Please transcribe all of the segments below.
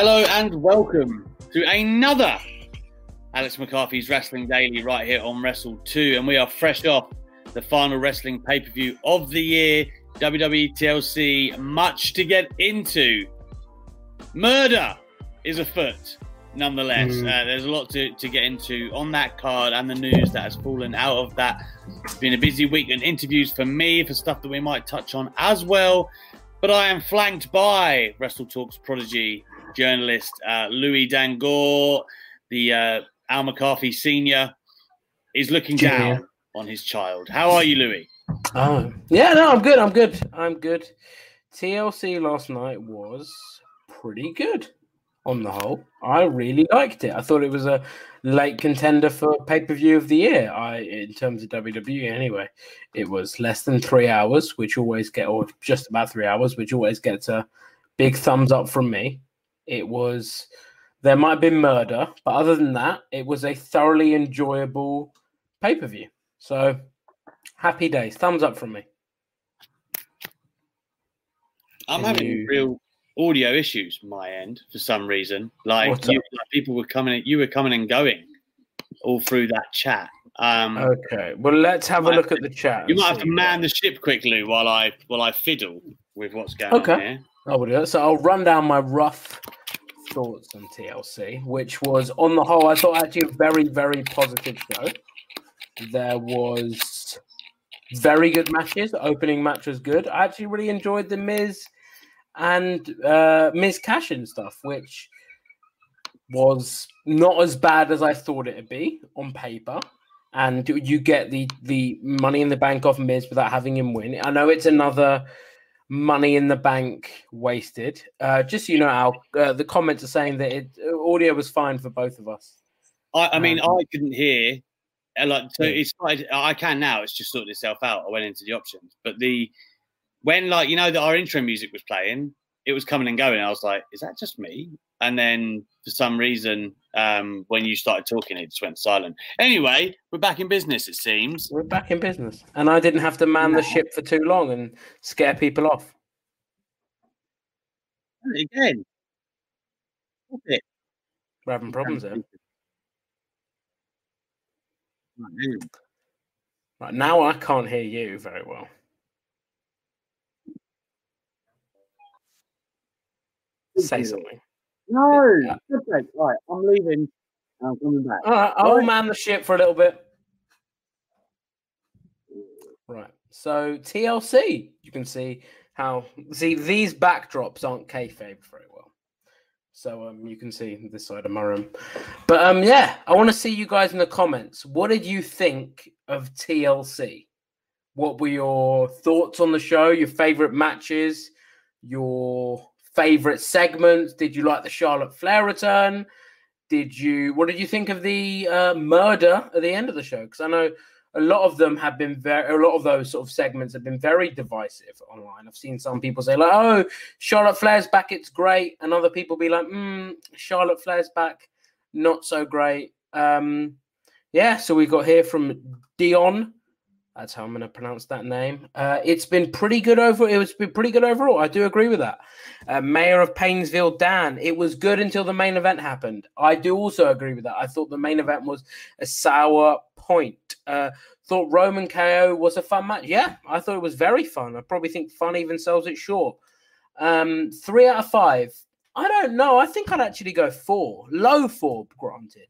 Hello and welcome to another Alex McCarthy's Wrestling Daily right here on Wrestle 2. And we are fresh off the final wrestling pay per view of the year, WWE TLC. Much to get into. Murder is afoot, nonetheless. Uh, there's a lot to, to get into on that card and the news that has fallen out of that. It's been a busy week and interviews for me for stuff that we might touch on as well. But I am flanked by Wrestle Talks prodigy journalist uh, Louis Dangoor, the uh, Al McCarthy senior, is looking down on his child. How are you, Louis? Oh, yeah, no, I'm good. I'm good. I'm good. TLC last night was pretty good on the whole. I really liked it. I thought it was a late contender for pay per view of the year. I, in terms of WWE, anyway, it was less than three hours, which always get, or just about three hours, which always gets a big thumbs up from me. It was. There might have been murder, but other than that, it was a thoroughly enjoyable pay per view. So happy days. Thumbs up from me. I'm Can having you- real audio issues my end for some reason. Like, you, like people were coming, you were coming and going all through that chat. Um, Okay. Well, let's have a look at the chat. you might have to man the ship quickly while I while I fiddle with what's going Okay. on here. I will do that. So I'll run down my rough thoughts on TLC, which was on the whole, I thought actually a very, very positive show. There was very good matches. Opening match was good. I actually really enjoyed the Miz and uh, Miz Cash and stuff, which was not as bad as I thought it'd be on paper. And you get the the money in the bank off Miz without having him win. I know it's another money in the bank wasted. Uh, just so you know, Al, uh, the comments are saying that it, audio was fine for both of us. I, I mean, Um, I couldn't hear. uh, Like, so it's I can now. It's just sorted itself out. I went into the options, but the when like you know that our intro music was playing, it was coming and going. I was like, is that just me? And then for some reason, um, when you started talking, it just went silent. Anyway, we're back in business. It seems. We're back in business, and I didn't have to man the ship for too long and scare people off. Again. It. We're having problems there. Right, hang on. Right now, I can't hear you very well. Say something. No. Yeah. Okay, right. I'm leaving. I'm coming back. All right, I'll Right. man the ship for a little bit. Right. So TLC, you can see how see these backdrops aren't kayfabe very well. So um, you can see this side of my room. But um, yeah, I want to see you guys in the comments. What did you think of TLC? What were your thoughts on the show? Your favorite matches? Your favorite segments? Did you like the Charlotte Flair return? Did you? What did you think of the uh, murder at the end of the show? Because I know a lot of them have been very. A lot of those sort of segments have been very divisive online. I've seen some people say like, "Oh, Charlotte Flair's back, it's great," and other people be like, mm, "Charlotte Flair's back, not so great." Um, yeah, so we got here from Dion. That's how I'm going to pronounce that name. Uh, it's been pretty good over. It was been pretty good overall. I do agree with that. Uh, Mayor of Painesville, Dan. It was good until the main event happened. I do also agree with that. I thought the main event was a sour point. Uh, thought Roman KO was a fun match. Yeah, I thought it was very fun. I probably think fun even sells it short. Um, three out of five. I don't know. I think I'd actually go four. Low four, granted.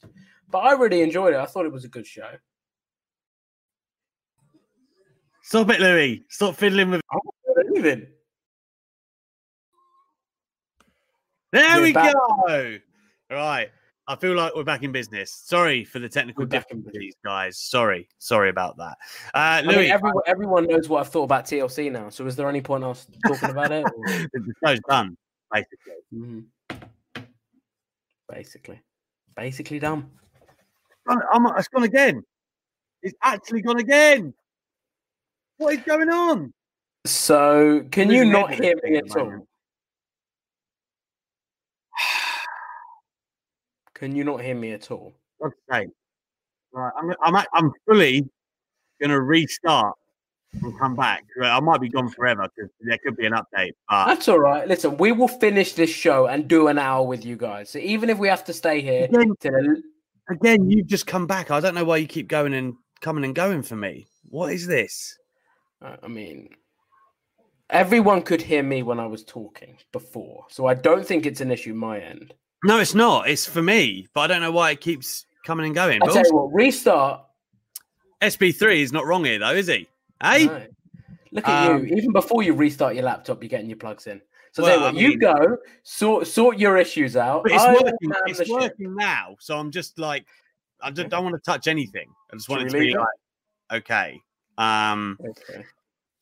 But I really enjoyed it. I thought it was a good show. Stop it, Louis. Stop fiddling with. Even. There We're we back. go. Right. I feel like we're back in business. Sorry for the technical difficulties, guys. Sorry. Sorry about that. Uh, I mean, Louis, everyone, everyone knows what I've thought about TLC now. So, is there any point us talking about it? the show's done, basically. Mhm. Basically, basically done. I'm, it's gone again. It's actually gone again. What is going on? So, can you not hear me at all? Can you not hear me at all? Okay. Right, I'm, I'm, I'm fully going to restart and come back. I might be gone forever because there could be an update. But That's all right. Listen, we will finish this show and do an hour with you guys. So even if we have to stay here again, the again, you've just come back. I don't know why you keep going and coming and going for me. What is this? I mean, everyone could hear me when I was talking before, so I don't think it's an issue my end. No, it's not. It's for me, but I don't know why it keeps coming and going. I tell you what, restart. SB3 is not wrong here, though, is he? Hey, No. Look at Um, you. Even before you restart your laptop, you're getting your plugs in. So Well, tell you what, I you mean- go sort sort your issues out. it's I working. It's working now. So I'm just like, I just don't want to touch anything. I just want Should it to be like, okay. Um, Okay.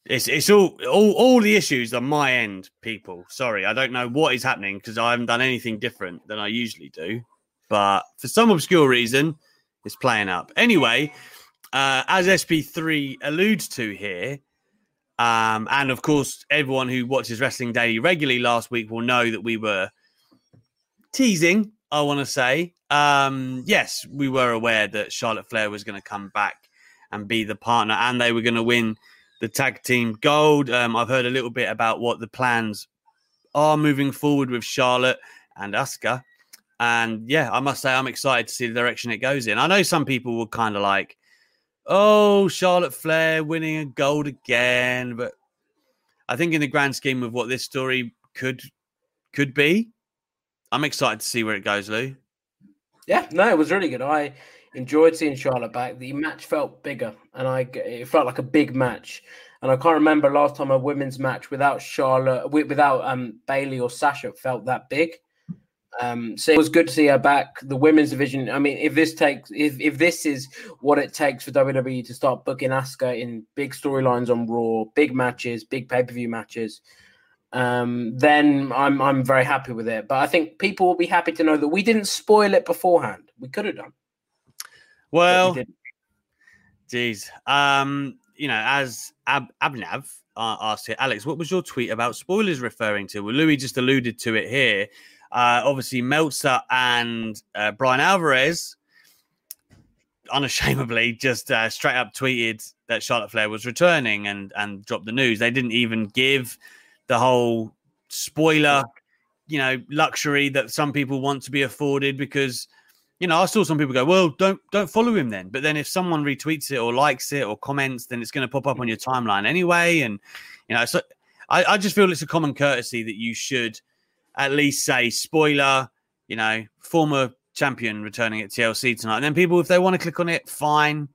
It's it's all all all the issues on my end, people. Sorry, I don't know what is happening because I haven't done anything different than I usually do. But for some obscure reason, it's playing up. Anyway, uh, as SP3 alludes to here, um, and of course, everyone who watches Wrestling Daily regularly last week will know that we were teasing. I want to say, um, yes, we were aware that Charlotte Flair was going to come back and be the partner, and they were going to win the tag team gold. Um, I've heard a little bit about what the plans are moving forward with Charlotte and Asuka. And yeah, I must say, I'm excited to see the direction it goes in. I know some people were kind of like, oh, Charlotte Flair winning a gold again. But I think in the grand scheme of what this story could could be, I'm excited to see where it goes, Lou. Yeah, no, it was really good. I enjoyed seeing Charlotte back. The match felt bigger, and I it felt like a big match. And I can't remember last time a women's match without Charlotte, without um Bayley or Sasha felt that big. Um, so it was good to see her back. The women's division. I mean, if this takes, if if this is what it takes for WWE to start booking Asuka in big storylines on Raw, big matches, big pay per view matches, um, then I'm I'm very happy with it. But I think people will be happy to know that we didn't spoil it beforehand. We could have done. Well. Geez. Um, you know, as Ab- Abnav uh, asked here, Alex, what was your tweet about spoilers referring to? Well, Louis just alluded to it here. Uh, obviously, Meltzer and uh, Bryan Alvarez unashamedly just uh, straight up tweeted that Charlotte Flair was returning and and dropped the news. They didn't even give the whole spoiler, you know, luxury that some people want to be afforded because you know, I saw some people go, "Well, don't don't follow him then." But then if someone retweets it or likes it or comments, then it's going to pop up on your timeline anyway. And you know, so I, I just feel it's a common courtesy that you should at least say spoiler. You know, former champion returning at TLC tonight. And then people, if they want to click on it, fine.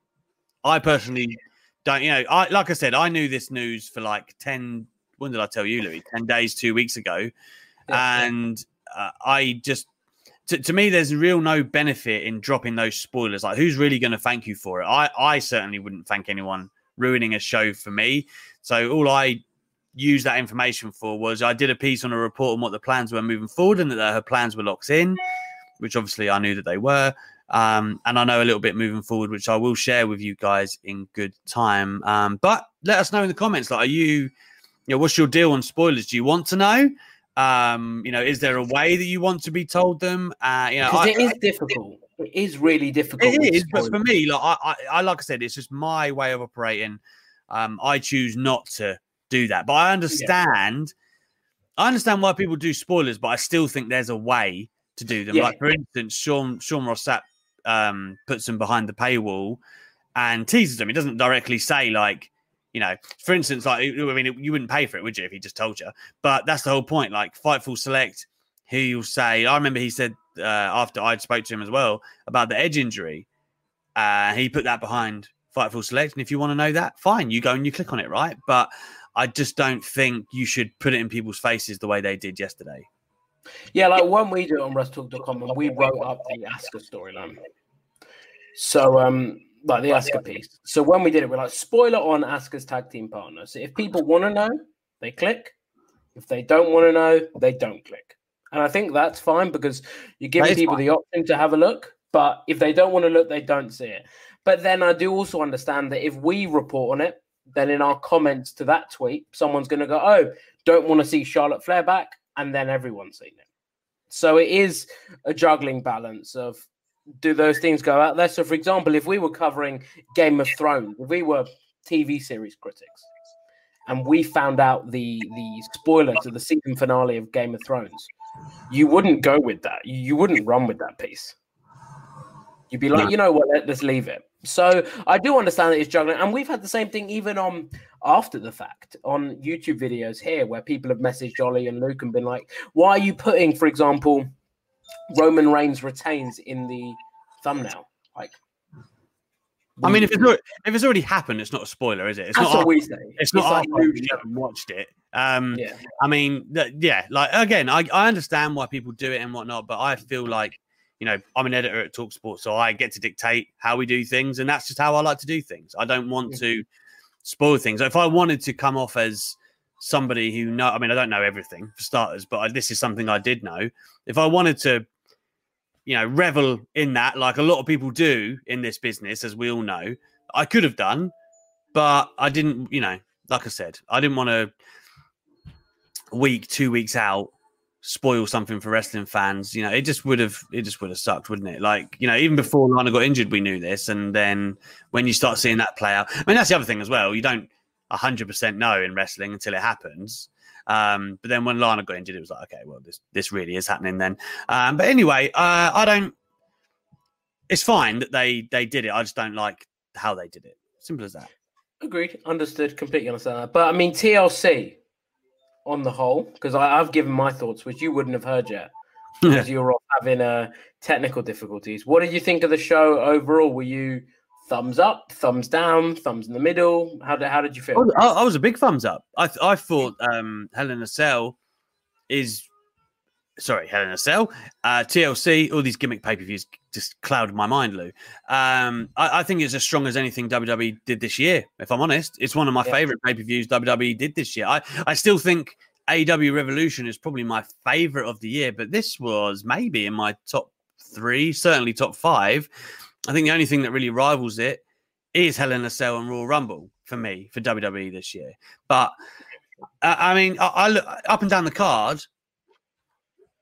I personally don't. You know, I like I said, I knew this news for like ten. When did I tell you, Louis? Ten days, two weeks ago, Yeah. and uh, I just to, to me, there's real no benefit in dropping those spoilers. Like, who's really going to thank you for it? I, I certainly wouldn't thank anyone ruining a show for me. So all I used that information for was I did a piece on a report on what the plans were moving forward, and that her plans were locked in, which obviously I knew that they were. Um, and I know a little bit moving forward, which I will share with you guys in good time. Um, but let us know in the comments. Like, are you, you know, what's your deal on spoilers? Do you want to know? Um, you know, is there a way that you want to be told them? Uh, you know, I- it is difficult. It is really difficult. It is, but for me, like I, I, I like I said, it's just my way of operating. Um, I choose not to do that, but I understand. I understand why people do spoilers, but I still think there's a way to do them. Yeah. Like for instance, Sean Sean Ross Sapp um, puts them behind the paywall and teases them. He doesn't directly say like, you know, for instance, like I mean, you wouldn't pay for it, would you, if he just told you? But that's the whole point. Like Fightful Select, he'll say. I remember he said uh, after I spoke to him as well about the edge injury. Uh, he put that behind Fightful Select, and if you want to know that, fine, you go and you click on it, right? But I just don't think you should put it in people's faces the way they did yesterday. Yeah, like when we do it on WrestleTalk.com and we wrote up the Asuka storyline. So, um, like the Asuka piece. So when we did it, we're like, spoiler on Asuka's tag team partner. So if people want to know, they click. If they don't want to know, they don't click. And I think that's fine because you're giving people fine. the option to have a look. But if they don't want to look, they don't see it. But then I do also understand that if we report on it, then in our comments to that tweet, someone's going to go, "Oh, don't want to see Charlotte Flair back," and then everyone's seen it. So it is a juggling balance of do those things go out there? So, for example, if we were covering Game of Thrones, if we were TV series critics, and we found out the the spoiler to the season finale of Game of Thrones, you wouldn't go with that. You, wouldn't run with that piece. You'd be like, you know what, let, let's leave it. So I do understand that it's juggling, and we've had the same thing even on after the fact on YouTube videos here, where people have messaged Jolly and Luke and been like, "Why are you putting, for example, Roman Reigns retains in the thumbnail?" Like, I mean, if it's already, if it's already happened, it's not a spoiler, is it? It's that's not. what our- we say. it's not our like fault if You haven't watched it. Um, Yeah. I mean, th- yeah, like again, I, I understand why people do it and whatnot, but I feel like, you know, I'm an editor at Talksport, so I get to dictate how we do things, and that's just how I like to do things. I don't want to spoil things. If I wanted to come off as somebody who know, I mean, I don't know everything for starters, but I, this is something I did know. If I wanted to, you know, revel in that, like a lot of people do in this business, as we all know, I could have done, but I didn't. You know, like I said, I didn't want to week, two weeks out, spoil something for wrestling fans. You know, it just would have it just would have sucked, wouldn't it? Like, you know, even before Lana got injured, we knew this. And then when you start seeing that play out, I mean, that's the other thing as well. You don't hundred percent know in wrestling until it happens. Um, but then when Lana got injured, it was like, okay, well, this this really is happening then. Um, but anyway, uh, I don't. It's fine that they they did it. I just don't like how they did it. Simple as that. Agreed, understood, completely understand that. But I mean, TLC on the whole, because I've given my thoughts, which you wouldn't have heard yet, because you were off having uh, technical difficulties. What did you think of the show overall? Were you thumbs up, thumbs down, thumbs in the middle? How did how did you feel? I, I was a big thumbs up. I I thought um, Hell in a Cell is sorry, Hell in a Cell, uh, TLC, all these gimmick pay per views just clouded my mind, Lou. Um, I, I think it's as strong as anything WWE did this year. If I'm honest, it's one of my Yeah. favorite pay per views WWE did this year. I I still think AEW Revolution is probably my favorite of the year, but this was maybe in my top three, certainly top five. I think the only thing that really rivals it is Hell in a Cell and Royal Rumble for me for WWE this year. But uh, I mean, I, I look up and down the card.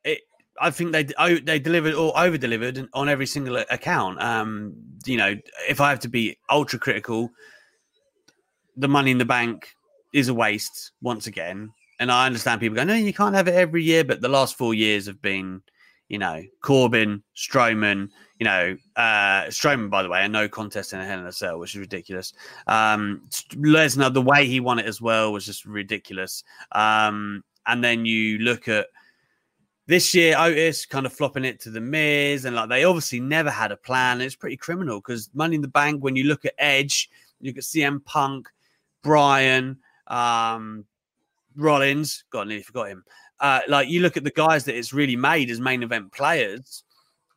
It, I think they oh, they delivered or over delivered on every single account. Um, you know, if I have to be ultra critical, the Money in the Bank is a waste once again. And I understand people go, no, you can't have it every year. But the last four years have been, you know, Corbin, Strowman, you know, uh, Strowman, by the way, a no contest in a Hell in a Cell, which is ridiculous. Um, Lesnar, the way he won it as well was just ridiculous. Um, and then you look at this year, Otis kind of flopping it to the Miz, and like they obviously never had a plan. It's pretty criminal because Money in the Bank, when you look at Edge, you look at CM Punk, Bryan, um, Rollins, God, I nearly forgot him. Uh, like you look at the guys that it's really made as main event players,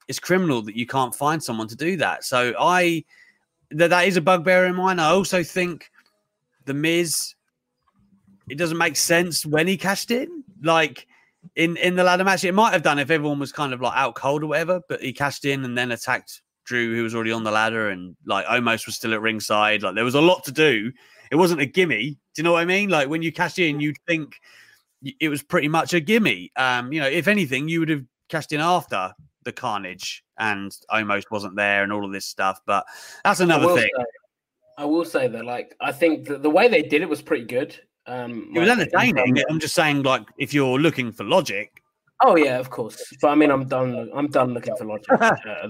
it's criminal that you can't find someone to do that. So I that that is a bugbear in mine. I also think the Miz, it doesn't make sense when he cashed in. Like in in the ladder match, it might have done if everyone was kind of like out cold or whatever, but he cashed in and then attacked Drew, who was already on the ladder, and like almost was still at ringside. Like there was a lot to do. It wasn't a gimme. Do you know what I mean? Like when you cash in, you'd think it was pretty much a gimme. Um, you know, if anything, you would have cashed in after the carnage and almost wasn't there and all of this stuff. But that's another will thing. say- I will say that, like, I think that the way they did it was pretty good. Um, It was like, entertaining. I'm just saying, like, if you're looking for logic, Oh yeah, of course. But I mean, I'm done. I'm done looking for logic. uh.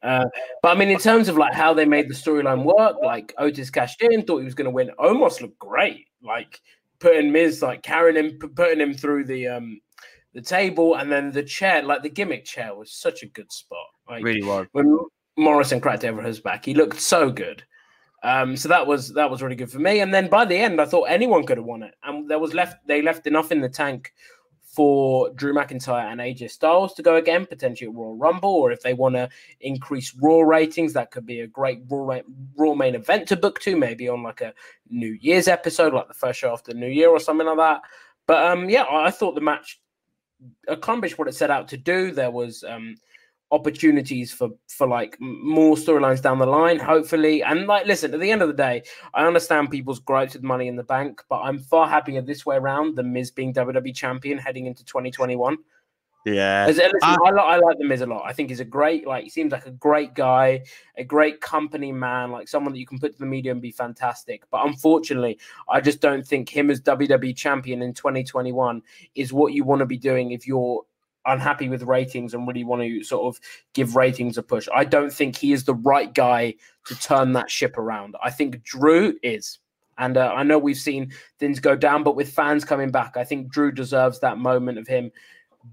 Uh, but I mean, in terms of like how they made the storyline work, like Otis cashed in, thought he was going to win. Omos looked great. Like putting Miz, like carrying him, putting him through the um the table, and then the chair, like the gimmick chair, was such a good spot. Like really was. when Morrison cracked over his back, he looked so good. Um, so that was that was really good for me. And then by the end, I thought anyone could have won it, and there was left they left enough in the tank for Drew McIntyre and AJ Styles to go again, potentially at Royal Rumble, or if they want to increase Raw ratings, that could be a great Raw, Raw main event to book to, maybe on like a New Year's episode, like the first show after New Year or something like that. But um, yeah, I I thought the match accomplished what it set out to do. There was um, opportunities for for like more storylines down the line, hopefully. And like, listen, at the end of the day, I understand people's gripes with Money in the Bank, but I'm far happier this way around than Miz being WWE champion heading into 2021. Yeah. As, listen, Uh, I, li- I like the Miz a lot. I think he's a great, like, he seems like a great guy, a great company man, like someone that you can put to the media and be fantastic. But unfortunately, I just don't think him as WWE champion in 2021 is what you want to be doing if you're unhappy with ratings and really want to sort of give ratings a push. I don't think he is the right guy to turn that ship around. I think Drew is. And uh, I know we've seen things go down, but with fans coming back, I think Drew deserves that moment of him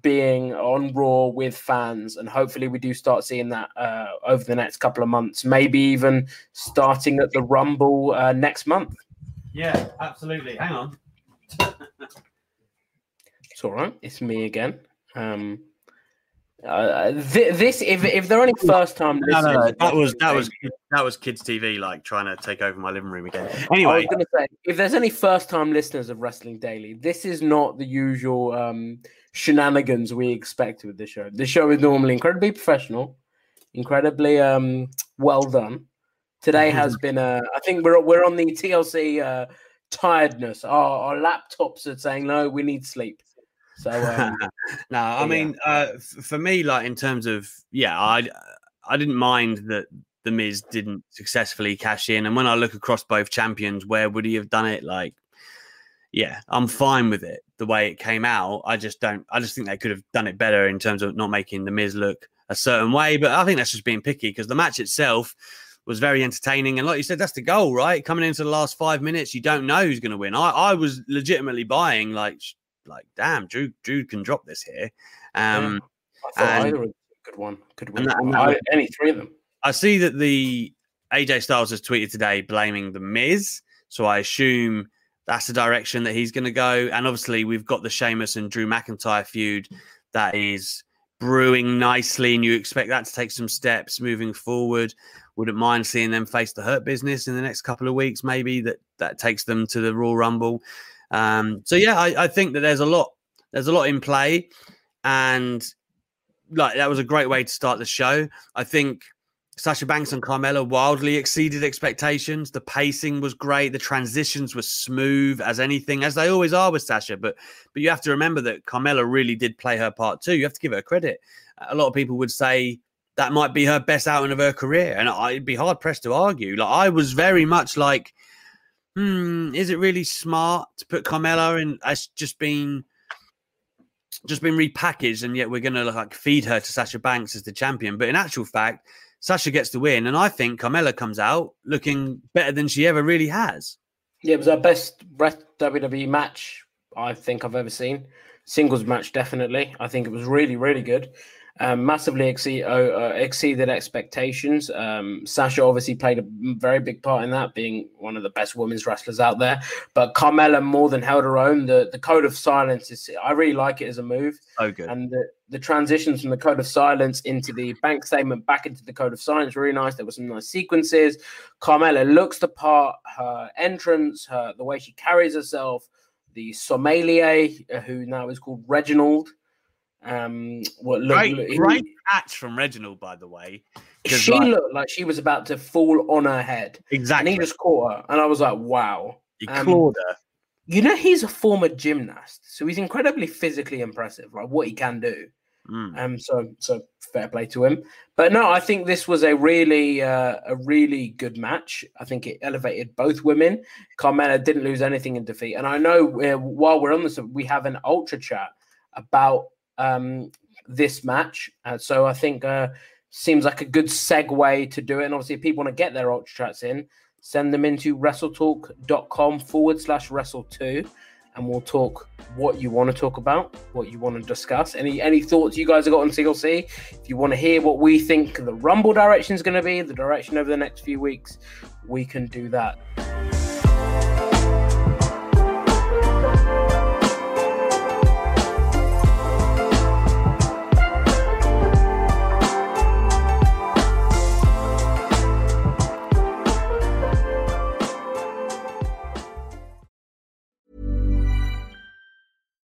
being on Raw with fans, and hopefully we do start seeing that uh, over the next couple of months. Maybe even starting at the Rumble uh, next month. Yeah, absolutely. Hang on. It's all right. It's me again. Um, uh, th- this, if if there are only first time No, no, no. That was that was that was kids TV like trying to take over my living room again. I was Anyway, say, if there's any first time listeners of Wrestling Daily, this is not the usual um, shenanigans we expect with the show. The show is normally incredibly professional, incredibly um, well done. Today has been, a, I think we're we're on the TLC uh, tiredness. Our, our laptops are saying no, we need sleep. So um, no, I yeah. mean, uh, for me, like in terms of yeah, I I didn't mind that the Miz didn't successfully cash in, and when I look across both champions, where would he have done it? Like, yeah, I'm fine with it the way it came out. I just don't. I just think they could have done it better in terms of not making the Miz look a certain way. But I think that's just being picky because the match itself was very entertaining. And like you said, that's the goal, right? Coming into the last five minutes, you don't know who's going to win. I, I was legitimately buying like, like, damn, Drew, Drew can drop this here. Um, I thought and- either good one. Could win. that- and that I- any three of them. I see that the AJ Styles has tweeted today blaming the Miz, so I assume that's the direction that he's going to go. And obviously, we've got the Sheamus and Drew McIntyre feud that is brewing nicely, and you expect that to take some steps moving forward. Wouldn't mind seeing them face the Hurt Business in the next couple of weeks, maybe that that takes them to the Royal Rumble. Um, so yeah, I, I think that there's a lot there's a lot in play, and like that was a great way to start the show. I think Sasha Banks and Carmella wildly exceeded expectations. The pacing was great. The transitions were smooth as anything, as they always are with Sasha. But but you have to remember that Carmella really did play her part too. You have to give her credit. A lot of people would say that might be her best outing of her career, and I'd be hard pressed to argue. Like I was very much like, hmm, is it really smart to put Carmella in as just being just been repackaged, and yet we're going to like feed her to Sasha Banks as the champion. But in actual fact, Sasha gets the win, and I think Carmella comes out looking better than she ever really has. Yeah, it was our best WWE match I think I've ever seen. Singles match, definitely. I think it was really, really good. Um, massively exceed, uh, uh, exceeded expectations. Um, Sasha obviously played a very big part in that, being one of the best women's wrestlers out there. But Carmella more than held her own. The the code of silence is, I really like it as a move. So good. And the, the transitions from the code of silence into the bank statement back into the code of silence, really nice. There were some nice sequences. Carmella looks the part, her entrance, her the way she carries herself, the sommelier, uh, who now is called Reginald. Um, what look, Great, he- great catch from Reginald, by the way. she like, looked like she was about to fall on her head, exactly. and he just caught her, and I was like, wow. he um, caught her. You know, he's a former gymnast, so he's incredibly physically impressive, like what he can do. Mm. Um, so so fair play to him. But no, I think this was a really uh, a really good match. I think it elevated both women. Carmella didn't lose anything in defeat, and I know uh, while we're on this, we have an ultra chat about um, this match. Uh, so I think uh, seems like a good segue to do it. And obviously, if people want to get their ultra chats in, send them into wrestletalk.com forward slash wrestle two and we'll talk what you want to talk about, what you want to discuss. Any any thoughts you guys have got on TLC? If you want to hear what we think the Rumble direction is going to be, the direction over the next few weeks, we can do that.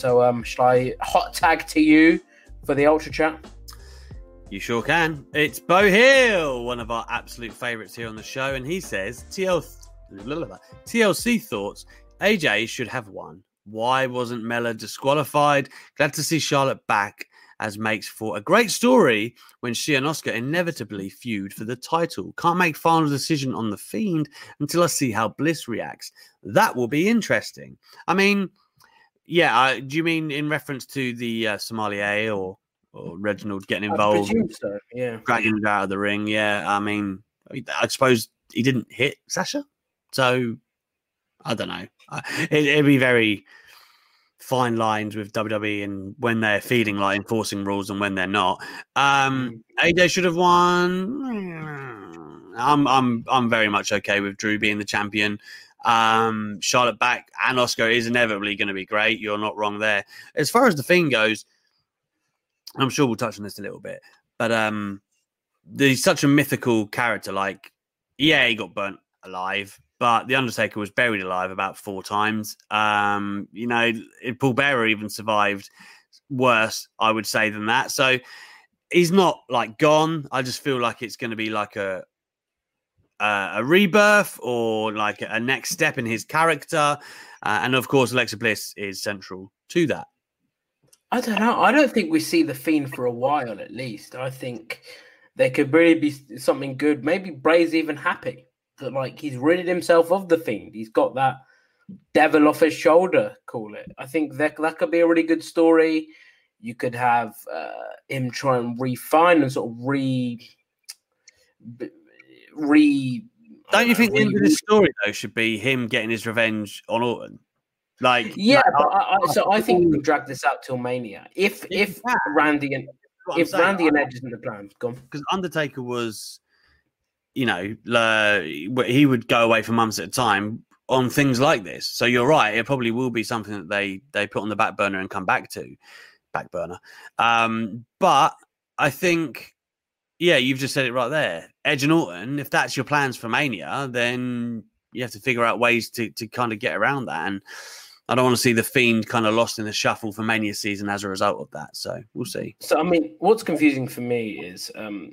So um, shall I hot tag to you for the ultra chat? You sure can. It's Bo Hill, one of our absolute favourites here on the show, and he says TL, TLC thoughts AJ should have won. Why wasn't Mella disqualified? Glad to see Charlotte back as makes for a great story when she and Asuka inevitably feud for the title. Can't make final decision on the Fiend until I see how Bliss reacts. That will be interesting. I mean, yeah, uh, do you mean in reference to the uh, sommelier or or Reginald getting involved, so, yeah. dragging it out of the ring? Yeah, I mean, I suppose he didn't hit Sasha, so I don't know. It, it'd be very fine lines with WWE and when they're feeling like enforcing rules and when they're not. Um, AJ should have won. I'm I'm I'm very much okay with Drew being the champion. Um, Charlotte back and Asuka is inevitably going to be great. You're not wrong there. As far as the thing goes, I'm sure we'll touch on this a little bit, but um, there's such a mythical character. Like, yeah, he got burnt alive, but the Undertaker was buried alive about four times. Um, you know, Paul Bearer even survived worse, I would say, than that. So he's not like gone. I just feel like it's going to be like a uh, a rebirth or like a next step in his character. Uh, and of course, Alexa Bliss is central to that. I don't know. I don't think we see the Fiend for a while, at least. I think there could really be something good. Maybe Bray's even happy that, like, he's ridded himself of the Fiend. He's got that devil off his shoulder, call it. I think that that could be a really good story. You could have uh, him try and refine and sort of re, re. Don't you think the end of this story though should be him getting his revenge on Orton? Like, Yeah, like, but I, I, so I think we could drag this out till Mania. If if Yeah. Randy and if saying. Randy and Edge isn't the plan, gone. because Undertaker was, you know, uh, he would go away for months at a time on things like this. So you're right; it probably will be something that they they put on the back burner and come back to, back burner. Um, but I think, yeah, you've just said it right there. Edge and Orton. If that's your plans for Mania, then you have to figure out ways to to kind of get around that. And I don't want to see the Fiend kind of lost in the shuffle for Mania season as a result of that. So we'll see. So I mean, what's confusing for me is um,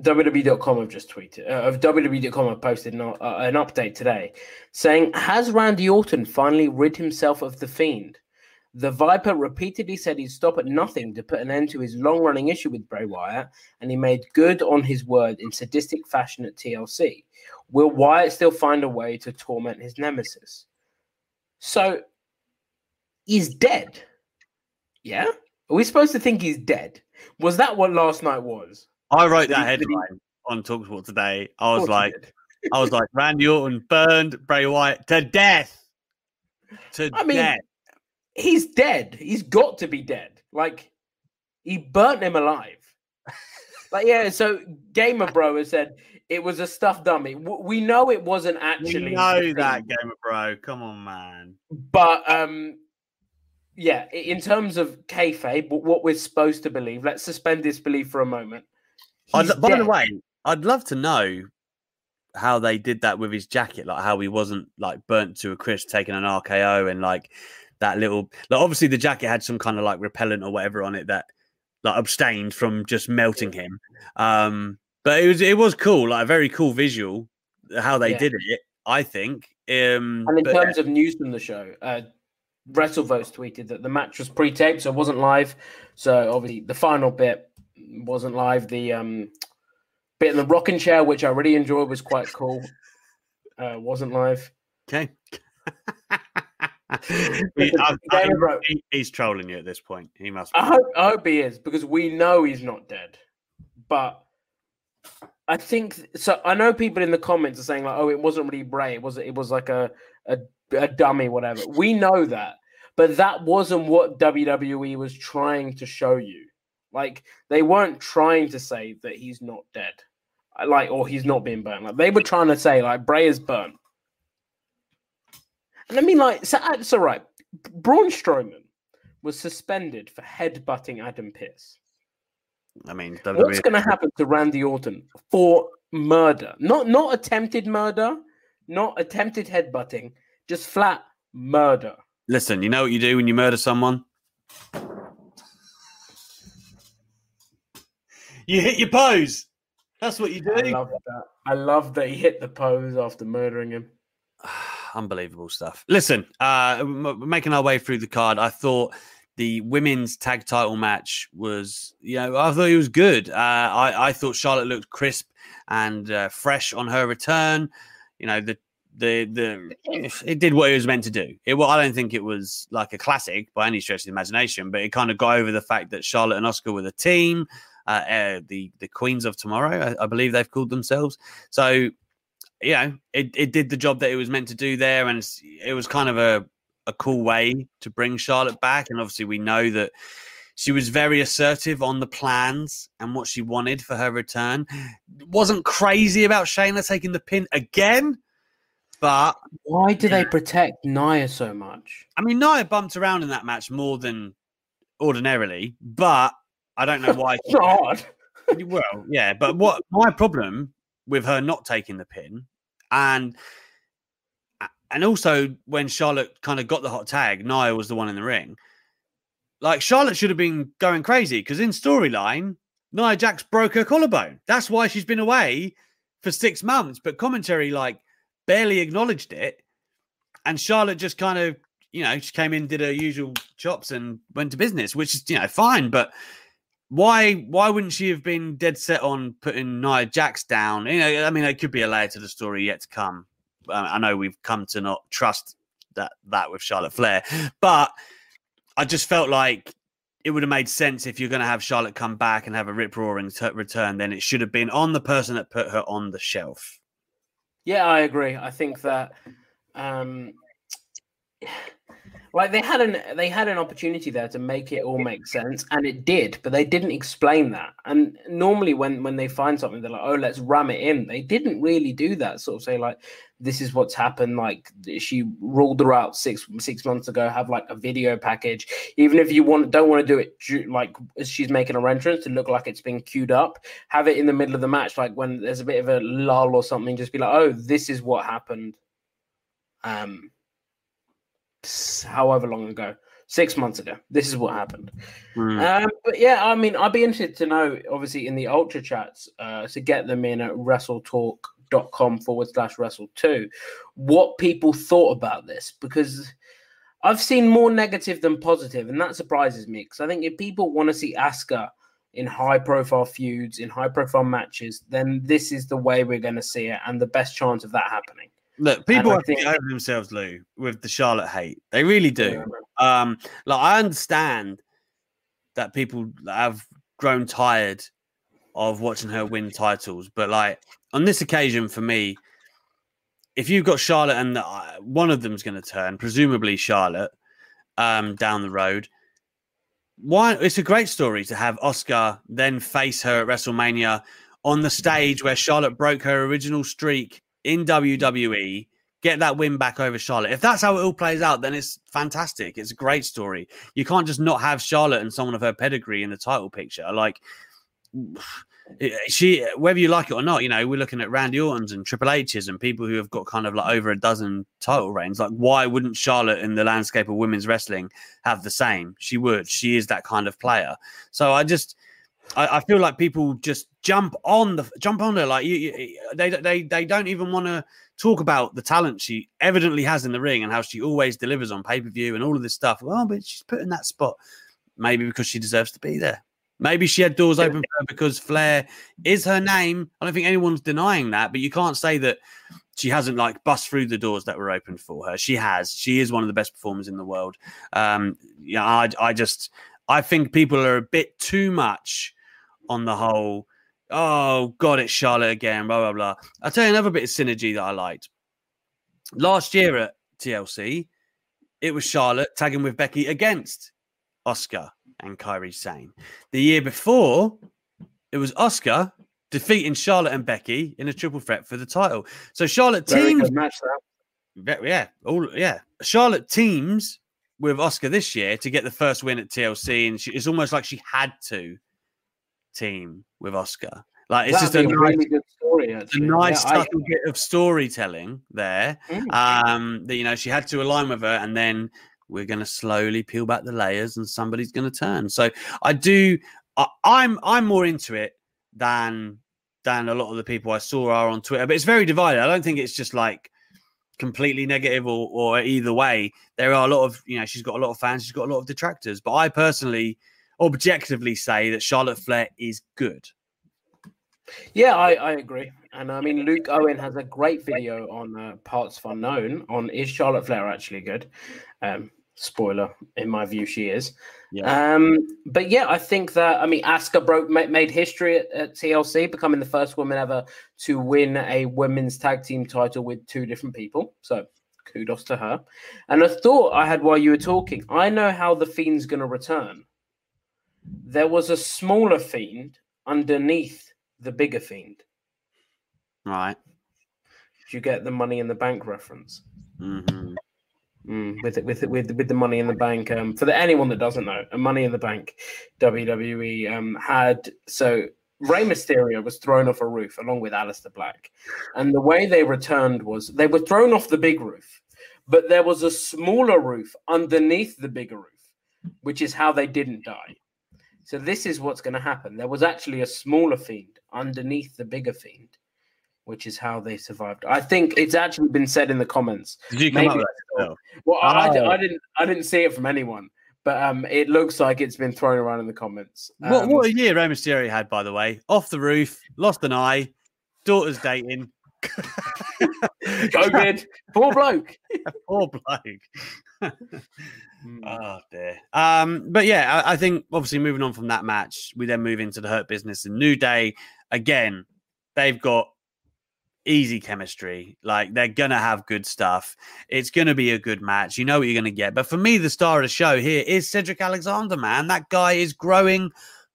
WWE.com have just tweeted, uh, WWE.com have posted uh, an update today saying, Has Randy Orton finally rid himself of the Fiend? The Viper repeatedly said he'd stop at nothing to put an end to his long running issue with Bray Wyatt, and he made good on his word in sadistic fashion at TLC. Will Wyatt still find a way to torment his nemesis? So, he's dead. Yeah? Are we supposed to think he's dead? Was that what last night was? I wrote that headline on Talksport today. I was like, I was like, Randy Orton burned Bray Wyatt to death. To I mean, death. He's dead. He's got to be dead. Like, he burnt him alive. like, yeah, so Gamer Bro has said it was a stuffed dummy. We know it wasn't actually. We know that, Gamer Bro. Come on, man. But, um, yeah, in terms of kayfabe, what we're supposed to believe, let's suspend disbelief for a moment. By the way, I'd love to know how they did that with his jacket, like how he wasn't like burnt to a crisp, taking an RKO, and like that little. Like obviously, the jacket had some kind of like repellent or whatever on it that like abstained from just melting him. Um, but it was it was cool, like a very cool visual how they Yeah. did it. I think. Um, And in but- terms of news from the show, uh, WrestleVotes tweeted that the match was pre-taped, so it wasn't live. So obviously, the final bit wasn't live. The um, bit in the rocking chair, which I really enjoyed, was quite cool. Uh, wasn't live. okay. He- I- I- he- he's trolling you at this point. He must. Be. I hope, I hope he is because we know he's not dead. But I think so. I know people in the comments are saying like, "Oh, it wasn't really Bray. It was it was like a a, a dummy, whatever." We know that, but that wasn't what WWE was trying to show you. Like they weren't trying to say that he's not dead, like or he's not being burnt. Like they were trying to say like Bray is burnt. And I mean, like, so uh, that's all right. Braun Strowman was suspended for headbutting Adam Pearce. I mean, What's going to happen to Randy Orton for murder? Not not attempted murder, not attempted headbutting, just flat murder. Listen, you know what you do when you murder someone? You hit your pose. That's what you do. I love that. I love that he hit the pose after murdering him. Unbelievable stuff. Listen, uh, m- making our way through the card, I thought the women's tag title match was, you know, I thought it was good. Uh, I, I thought Charlotte looked crisp and uh, fresh on her return. You know, the the the it did what it was meant to do. It well, I don't think it was like a classic by any stretch of the imagination, but it kind of got over the fact that Charlotte and Asuka were the team, uh, uh, the the Queens of Tomorrow, I, I believe they've called themselves. So you know, it, it did the job that it was meant to do there, and it was kind of a a cool way to bring Charlotte back. And obviously, we know that she was very assertive on the plans and what she wanted for her return. Wasn't crazy about Shayna taking the pin again, but Why do they protect Nia so much? I mean, Nia bumped around in that match more than ordinarily, but I don't know why. Hard. well, yeah, but what my problem with her not taking the pin and and also when Charlotte kind of got the hot tag, Nia was the one in the ring. Like Charlotte should have been going crazy because in storyline, Nia Jax broke her collarbone. That's why she's been away for six months. But commentary like barely acknowledged it, and Charlotte just kind of you know she came in, did her usual chops, and went to business, which is you know fine, but why why wouldn't she have been dead set on putting Nia Jax down? You know, I mean, it could be a layer to the story yet to come. Uh, I know we've come to not trust that that with Charlotte Flair, but I just felt like it would have made sense if you're going to have Charlotte come back and have a rip roaring t- return. Then it should have been on the person that put her on the shelf. Yeah, I agree. I think that um like they had an they had an opportunity there to make it all make sense and it did, but they didn't explain that. And normally when when they find something they're like, "Oh, let's ram it in." They didn't really do that. Sort of say like this is what's happened like she ruled her out 6 6 months ago have like a video package even if you want don't want to do it like as she's making her entrance to look like it's been queued up have it in the middle of the match like when there's a bit of a lull or something just be like oh this is what happened um however long ago six months ago. This is what happened. Mm. Um, but yeah, I mean, I'd be interested to know, obviously, in the ultra chats, uh, to get them in at wrestletalk.com forward slash wrestle two, what people thought about this because I've seen more negative than positive, and that surprises me because I think if people want to see Asuka in high profile feuds, in high profile matches, then this is the way we're going to see it and the best chance of that happening. Look, people have to get over themselves, Lou, with the Charlotte hate. They really do. Um, like I understand that people have grown tired of watching her win titles, but like on this occasion, for me, if you've got Charlotte and the, uh, one of them's going to turn, presumably Charlotte, um, down the road. Why? It's a great story to have Asuka then face her at WrestleMania on the stage where Charlotte broke her original streak in WWE, get that win back over Charlotte. If that's how it all plays out, then it's fantastic. It's a great story. You can't just not have Charlotte and someone of her pedigree in the title picture. Like she, whether you like it or not, you know, we're looking at Randy Orton's and Triple H's and people who have got kind of like over a dozen title reigns. Like, why wouldn't Charlotte in the landscape of women's wrestling have the same? She would. She is that kind of player. So I just, I, I feel like people just jump on the jump on her like you, you they they they don't even want to talk about the talent she evidently has in the ring and how she always delivers on pay per view and all of this stuff. Well, but she's put in that spot maybe because she deserves to be there. Maybe she had doors open for her because Flair is her name. I don't think anyone's denying that, but you can't say that she hasn't like bust through the doors that were open for her. She has. She is one of the best performers in the world. Um, yeah, I, I just, I think people are a bit too much on the whole. Oh God, it's Charlotte again. Blah blah blah. I'll tell you another bit of synergy that I liked. Last year at TLC, it was Charlotte tagging with Becky against Asuka and Kairi Sane. The year before, it was Asuka defeating Charlotte and Becky in a triple threat for the title. So Charlotte Very teams match that. Yeah, all yeah. Charlotte teams with Asuka this year to get the first win at TLC, and she, it's almost like she had to team with Asuka. Like it's That'd just a nice, really good story. a nice Yeah, I- bit of storytelling there. Mm. Um, that you know she had to align with her, and then we're going to slowly peel back the layers, and somebody's going to turn. So I do. I, I'm I'm more into it than than a lot of the people I saw are on Twitter, but it's very divided. I don't think it's just like completely negative or, or either way. There are a lot of, you know, she's got a lot of fans, she's got a lot of detractors. But I personally objectively say that Charlotte Flair is good. Yeah, I, I agree. And I mean, Luke Owen has a great video on uh, Parts of Unknown on Is Charlotte Flair actually good? Um, spoiler, in my view, she is. Um, but yeah, I think that, I mean, Asuka broke, made history at, at TLC, becoming the first woman ever to win a women's tag team title with two different people. So kudos to her. And a thought I had while you were talking I know how the Fiend's going to return. There was a smaller Fiend underneath the bigger Fiend. Right. Did you get the money in the bank reference? Mm-hmm. Mm, with it, with it, with with the money in the bank. Um, for the, anyone that doesn't know, a money in the bank, WWE um had so Rey Mysterio was thrown off a roof along with Aleister Black, and the way they returned was they were thrown off the big roof, but there was a smaller roof underneath the bigger roof, which is how they didn't die. So this is what's going to happen. There was actually a smaller fiend underneath the bigger fiend, which is how they survived. I think it's actually been said in the comments. Did you come Maybe with it's that? still- Well, I, I Oh. I didn't. I didn't see it from anyone, but um, it looks like it's been thrown around in the comments. What, Um, what a year Rey Mysterio had, by the way. Off the roof, lost an eye, daughter's dating. COVID, poor bloke. Poor bloke. oh dear. Um, but yeah, I, I think obviously moving on from that match, we then move into the Hurt Business and New Day. Again, they've got easy chemistry. Like they're gonna have good stuff. It's gonna be a good match. You know what you're gonna get. But for me, the star of the show here is Cedric Alexander. Man, that guy is growing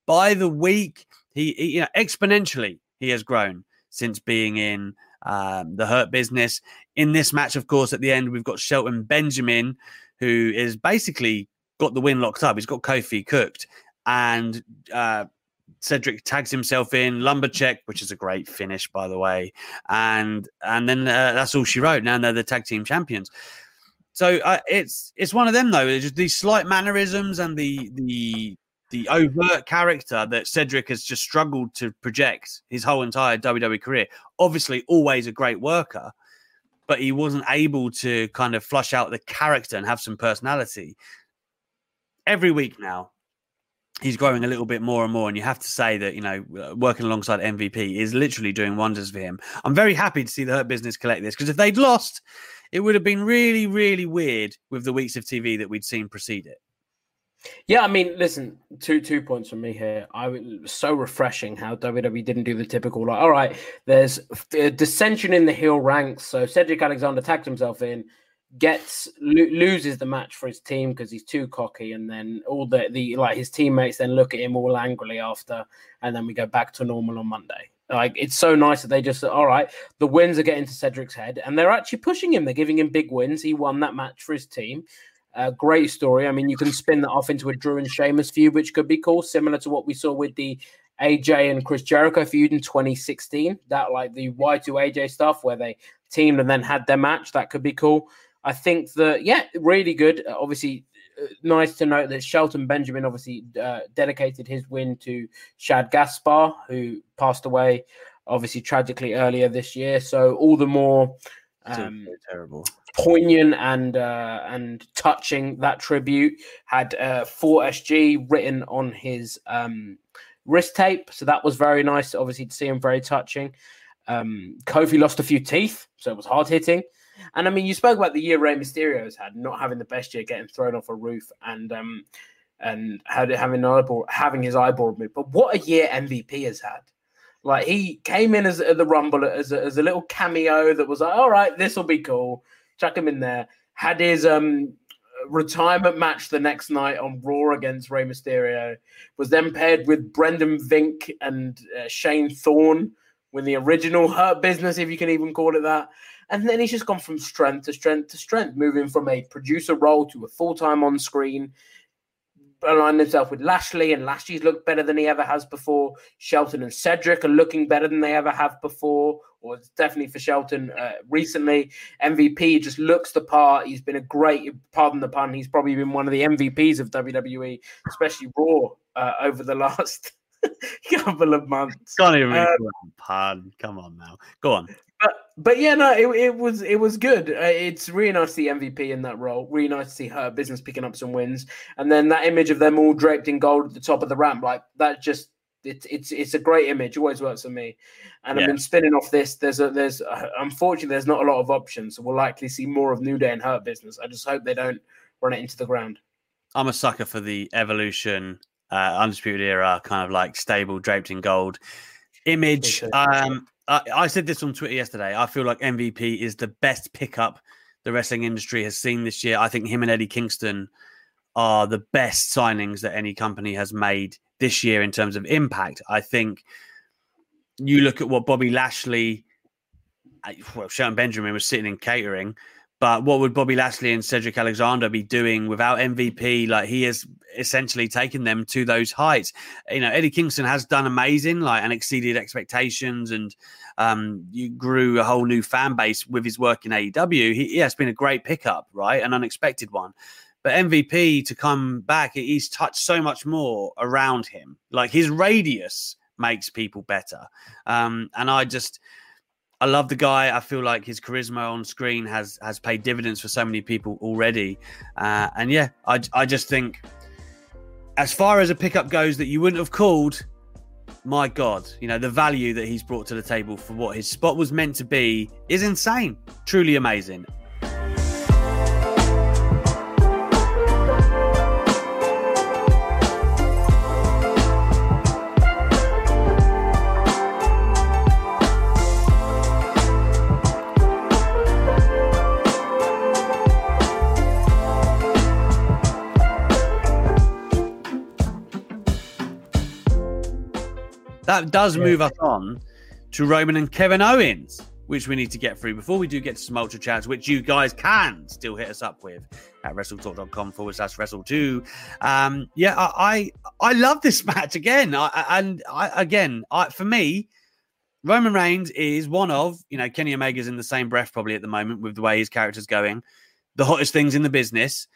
by the week. He, he you know, exponentially he has grown since being in um, the Hurt Business. In this match, of course, at the end we've got Shelton Benjamin, who is basically got the win locked up. He's got Kofi cooked, and uh, Cedric tags himself in Lumbar Check, which is a great finish, by the way. And and then uh, that's all she wrote. Now they're the tag team champions. So uh, it's it's one of them though. It's just these slight mannerisms and the the the overt character that Cedric has just struggled to project his whole entire WWE career. Obviously, always a great worker, but he wasn't able to kind of flush out the character and have some personality. Every week now, he's growing a little bit more and more. And you have to say that, you know, working alongside MVP is literally doing wonders for him. I'm very happy to see the Hurt Business collect this because if they'd lost, it would have been really, really weird with the weeks of TV that we'd seen precede it. Yeah, I mean, listen, two two points from me here. I was so refreshing how WWE didn't do the typical like, all right, there's dissension in the heel ranks, so Cedric Alexander tags himself in, gets lo- loses the match for his team because he's too cocky, and then all the the like his teammates then look at him all angrily after, and then we go back to normal on Monday. Like it's so nice that they just all right, the wins are getting to Cedric's head, and they're actually pushing him. They're giving him big wins. He won that match for his team. Uh, great story. I mean, you can spin that off into a Drew and Sheamus feud, which could be cool, similar to what we saw with the AJ and Chris Jericho feud in 2016. That like the Y2 AJ stuff where they teamed and then had their match. That could be cool. I think that yeah, really good. Uh, obviously, uh, nice to note that Shelton Benjamin obviously uh, dedicated his win to Shad Gaspard, who passed away obviously tragically earlier this year. So all the more um, terrible poignant and uh, and touching that tribute had uh, 4SG written on his um, wrist tape, so that was very nice. Obviously, to see him very touching. Um, Kofi lost a few teeth, so it was hard hitting. And I mean, you spoke about the year Rey Mysterio has had, not having the best year, getting thrown off a roof, and um, and had having eyeball, having his eyeball removed. But what a year MVP has had! Like he came in as the Rumble as a, as a little cameo that was like, all right, this will be cool. Chuck him in there. Had his um retirement match the next night on Raw against Rey Mysterio. Was then paired with Brendan Vink and uh, Shane Thorne with the original Hurt Business, if you can even call it that. And then he's just gone from strength to strength to strength, moving from a producer role to a full time on screen aligned himself with Lashley, and Lashley's looked better than he ever has before. Shelton and Cedric are looking better than they ever have before, or definitely for Shelton uh, recently. MVP just looks the part. He's been a great, pardon the pun, he's probably been one of the MVPs of WWE, especially Raw uh, over the last couple of months. Can't even um, pun. Come on now, go on but but yeah, no, it, it was it was good. Uh, it's really nice to see MVP in that role. Really nice to see Hurt Business picking up some wins, and then that image of them all draped in gold at the top of the ramp, like that, just it's it's it's a great image. Always works for me. And yeah. I've been spinning off this. There's a there's uh, unfortunately there's not a lot of options, so we'll likely see more of New Day and Hurt Business. I just hope they don't run it into the ground. I'm a sucker for the evolution, uh, undisputed era, kind of like stable draped in gold image. Um, I, said this on Twitter yesterday. I feel like MVP is the best pickup the wrestling industry has seen this year. I think him and Eddie Kingston are the best signings that any company has made this year in terms of impact. I think you look at what Bobby Lashley, well, Shelton Benjamin was sitting in catering. But what would Bobby Lashley and Cedric Alexander be doing without MVP? Like he has essentially taken them to those heights. You know, Eddie Kingston has done amazing, like and exceeded expectations, and um, you grew a whole new fan base with his work in AEW. He, yeah, it's been a great pickup, right? An unexpected one. But MVP to come back, he's touched so much more around him. Like his radius makes people better. Um, and I just I love the guy. I feel like his charisma on screen has has paid dividends for so many people already. Uh, and yeah, I I just think as far as a pickup goes that you wouldn't have called, my God, you know the value that he's brought to the table for what his spot was meant to be is insane. Truly amazing. That does yeah. move us on to Roman and Kevin Owens, which we need to get through before we do get to some ultra chats, which you guys can still hit us up with at wrestletalk.com forward slash wrestle two. Um, yeah, I, I, I love this match again. I, and I, again, I, for me, Roman Reigns is one of, you know, Kenny Omega's in the same breath probably at the moment with the way his character's going. the hottest things in the business.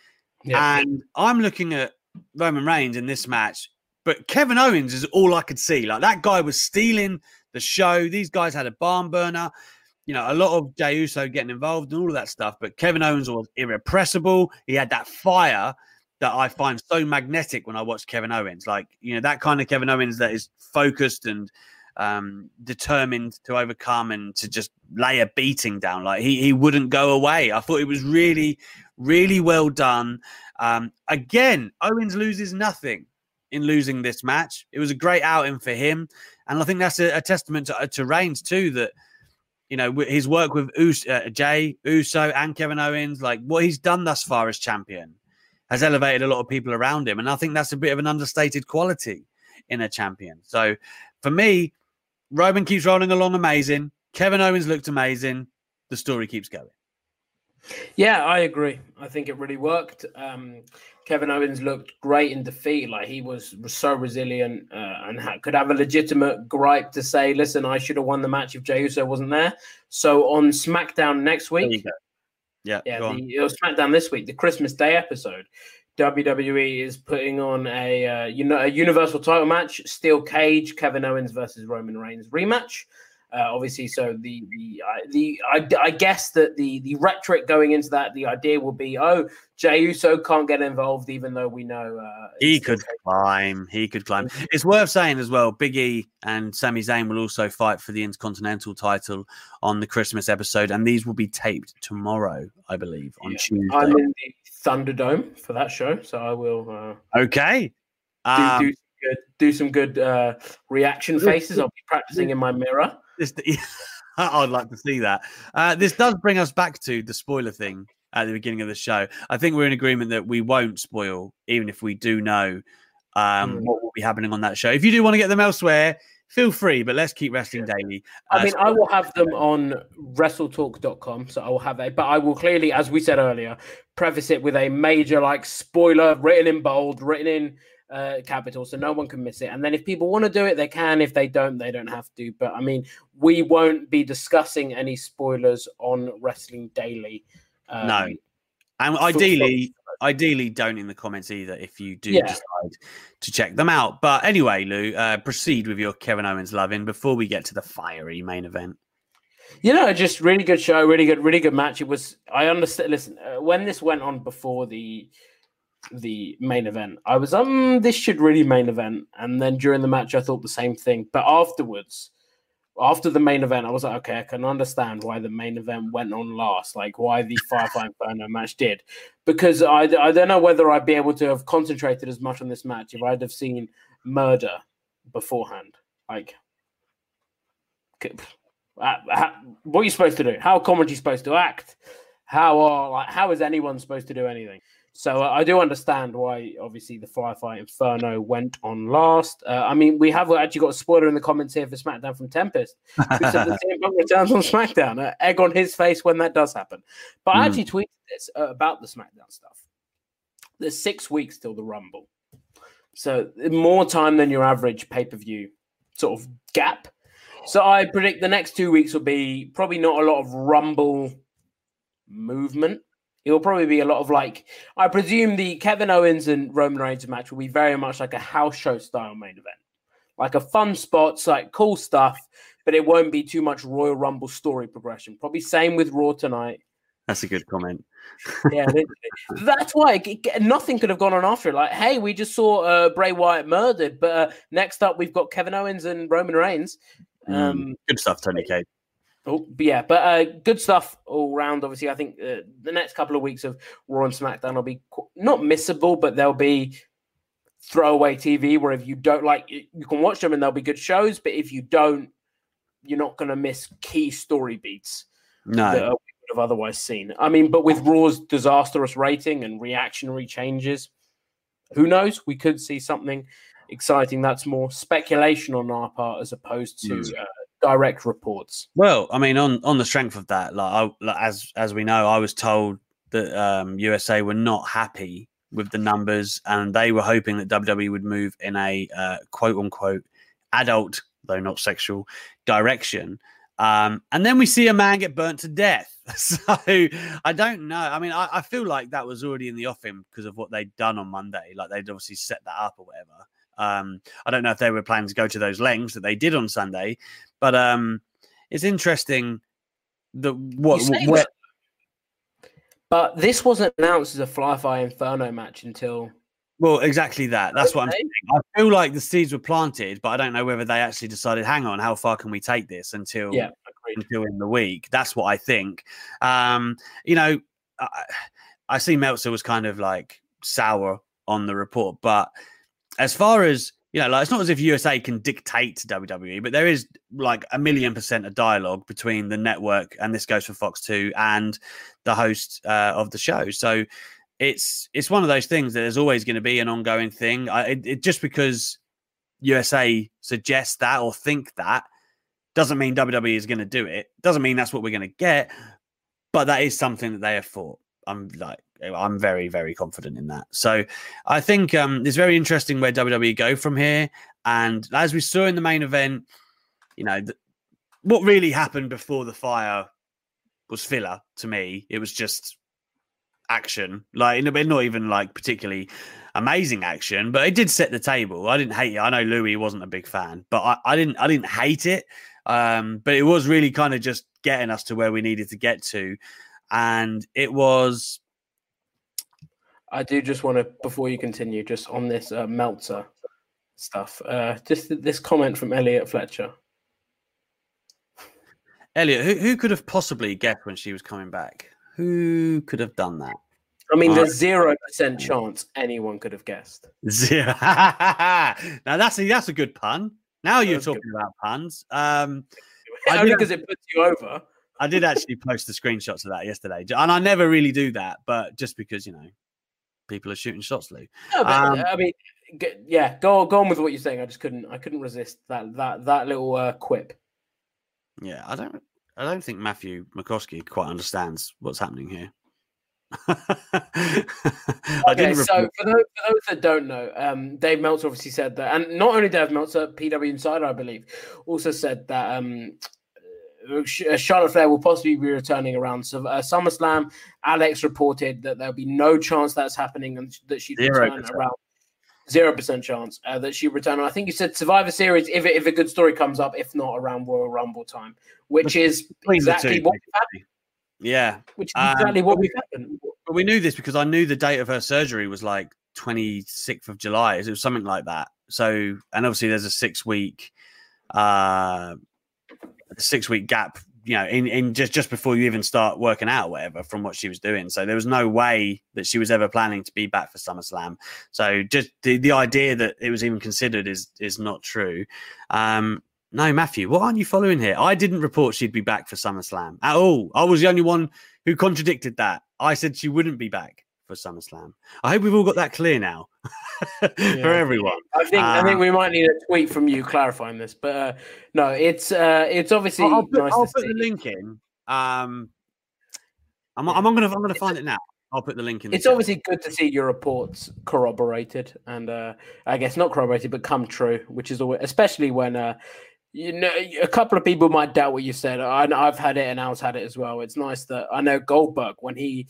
Yeah. And I'm looking at Roman Reigns in this match, but Kevin Owens is all I could see. Like that guy was stealing the show. These guys had a barn burner. You know, a lot of Jey Uso getting involved and all of that stuff. But Kevin Owens was irrepressible. He had that fire that I find so magnetic when I watch Kevin Owens. Like, you know, that kind of Kevin Owens that is focused and um, determined to overcome and to just lay a beating down. Like he he wouldn't go away. I thought it was really, really well done. Um, again, Owens loses nothing in losing this match. It was a great outing for him, and I think that's a, a testament to, to Reigns too. That you know his work with Us- uh, Jey Uso and Kevin Owens, like what he's done thus far as champion, has elevated a lot of people around him, and I think that's a bit of an understated quality in a champion. So for me, Roman keeps rolling along amazing. Kevin Owens looked amazing. The story keeps going. Yeah, I agree. I think it really worked. Um, Kevin Owens looked great in defeat. Like he was, was so resilient uh, and ha- could have a legitimate gripe to say, "Listen, I should have won the match if Jey Uso wasn't there." So on SmackDown next week. Yeah, yeah, on. the, it was SmackDown this week, the Christmas Day episode. WWE is putting on a uh, you know a Universal Title match, Steel Cage, Kevin Owens versus Roman Reigns rematch. Uh, obviously, so the the uh, the I, I guess that the the rhetoric going into that, the idea will be, oh, Jey Uso can't get involved, even though we know uh, He could climb. He could climb. It's worth saying as well. Big E and Sami Zayn will also fight for the Intercontinental title on the Christmas episode, and these will be taped tomorrow, I believe, on Tuesday. I'm in the Thunderdome for that show, so I will uh, okay. do, Um, do some good, do some good uh, reaction faces. I'll be practicing in my mirror. This, I'd like to see that. Uh, this does bring us back to the spoiler thing at the beginning of the show. I think we're in agreement that we won't spoil, even if we do know um, Mm. what will be happening on that show. If you do want to get them elsewhere, feel free, but let's keep wrestling daily. I Uh, mean, I will have them on wrestletalk.com. So I will have a, but I will clearly, as we said earlier, preface it with a major like spoiler written in bold, written in uh, capital, so no one can miss it. And then if people want to do it, they can. If they don't, they don't have to. But I mean, we won't be discussing any spoilers on Wrestling Daily. Um, no. And ideally, ideally, don't in the comments either if you do Yeah. decide to check them out. But anyway, Lou, uh, proceed with your Kevin Owens loving before we get to the fiery main event. You know, just really good show, really good, really good match. It was. I understand. Listen, uh, when this went on before the the main event, I was um, this should really main event. And then during the match, I thought the same thing. But afterwards, after the main event, I was like, okay, I can understand why the main event went on last, like why the Firefly Inferno match did, because I I don't know whether I'd be able to have concentrated as much on this match if I'd have seen murder beforehand, like. uh, how, what are you supposed to do? How commentary supposed to act? How are like how is anyone supposed to do anything? So uh, I do understand why, obviously, the Firefly Inferno went on last. Uh, I mean, we have actually got a spoiler in the comments here for SmackDown from Tempest, who said the CM Punk returns on SmackDown. Uh, egg on his face when that does happen. But I Mm. actually tweeted this uh, about the SmackDown stuff. There's six weeks till the Rumble, so more time than your average pay per view sort of gap. So I predict the next two weeks will be probably not a lot of rumble movement. It will probably be a lot of like I presume the Kevin Owens and Roman Reigns match will be very much like a house show style main event, like a fun spots, like cool stuff, but it won't be too much Royal Rumble story progression. Probably same with Raw tonight. That's a good comment. Yeah, that's why it- nothing could have gone on after it. Like, hey, we just saw uh, Bray Wyatt murdered, but uh, next up we've got Kevin Owens and Roman Reigns. Mm, Um, good stuff, Tony K. Oh, but yeah, but uh, good stuff all round. Obviously, I think uh, the next couple of weeks of Raw and SmackDown will be qu- not missable, but they'll be throwaway TV. Where if you don't like, you you can watch them and they'll be good shows. But if you don't, you're not going to miss key story beats that No, uh, we would have otherwise seen. I mean, but with Raw's disastrous rating and reactionary changes, who knows? We could see something exciting. That's more speculation on our part as opposed to Mm. uh, direct reports. Well, I mean, on on the strength of that, like, I, like as as we know, I was told that um, USA were not happy with the numbers, and they were hoping that WWE would move in a uh, quote unquote adult, though not sexual, direction. Um, and then we see a man get burnt to death. So I don't know. I mean, I, I feel like that was already in the offing because of what they'd done on Monday. Like they'd obviously set that up or whatever. Um, I don't know if they were planning to go to those lengths that they did on Sunday, but um, it's interesting that what, You say what that. But this wasn't announced as a Fly Fly Inferno match until well, exactly that. That's what I'm saying. I feel like the seeds were planted, but I don't know whether they actually decided, hang on, how far can we take this until yeah, agreed. until in the week. That's what I think. Um, you know, I, I see Meltzer was kind of like sour on the report, but as far as you know, like it's not as if USA can dictate to WWE, but there is like a million percent of dialogue between the network, and this goes for Fox too and the host uh, of the show. So it's it's one of those things that is always going to be an ongoing thing. I, it, it just because USA suggests that or think that doesn't mean WWE is going to do it. Doesn't mean that's what we're going to get, but that is something that they have thought. I'm like, I'm very, very confident in that. So I think um, it's very interesting where WWE go from here. And as we saw in the main event, you know, what really happened before the fire was filler to me. It was just action, like not even like particularly amazing action, but it did set the table. I didn't hate it. I know Louis wasn't a big fan, but I, I didn't I didn't hate it. Um, but it was really kind of just getting us to where we needed to get to. And it was I do just want to, before you continue, just on this uh, Meltzer stuff, uh, just th- this comment from Elliot Fletcher. Elliot, who, who could have possibly guessed when she was coming back? Who could have done that? I mean, there's zero percent chance anyone could have guessed. Zero. now that's a that's a good pun. Now you're That's good. talking about puns. Um, I Only because it puts you over. I did actually post the screenshots of that yesterday, and I never really do that, but just because you know people are shooting shots, Lou. No, but, Um, I mean, yeah, go go on with what you're saying. I just couldn't, I couldn't resist that that that little uh, quip. Yeah, I don't. I don't think Matthew McCoskey quite understands what's happening here. I Okay, so for those, for those that don't know, um, Dave Meltzer obviously said that, and not only Dave Meltzer, PW Insider, I believe, also said that um, Charlotte Flair will possibly be returning around so, uh, SummerSlam. Alex reported that there'll be no chance that's happening and that she'd Zero return percent. around zero percent chance uh, that she return. And I think you said Survivor Series if it, if a good story comes up, if not around Royal Rumble time, which is exactly what we've had, yeah, which is Um, exactly what we've happened. but we knew this because I knew the date of her surgery was like 26th of July. It was something like that. So, and obviously there's a six week, uh, six week gap, you know, in, in just, just before you even start working out, whatever, from what she was doing. So there was no way that she was ever planning to be back for SummerSlam. So just the, the idea that it was even considered is, is not true. Um, no, Matthew, what aren't you following here? I didn't report she'd be back for SummerSlam at all. I was the only one who contradicted that. I said she wouldn't be back for SummerSlam. I hope we've all got that clear now for everyone. I think I think Um, we might need a tweet from you clarifying this, but uh, no, it's uh, it's obviously I'll, I'll put, nice I'll to put see. the link in. Um, I'm, I'm gonna I'm gonna find it now. I'll put the link in. the It's chat. obviously good to see your reports corroborated and uh, I guess not corroborated, but come true, which is always, especially when uh, you know a couple of people might doubt what you said. I, I've had it and Al's had it as well. It's nice that I know Goldberg when he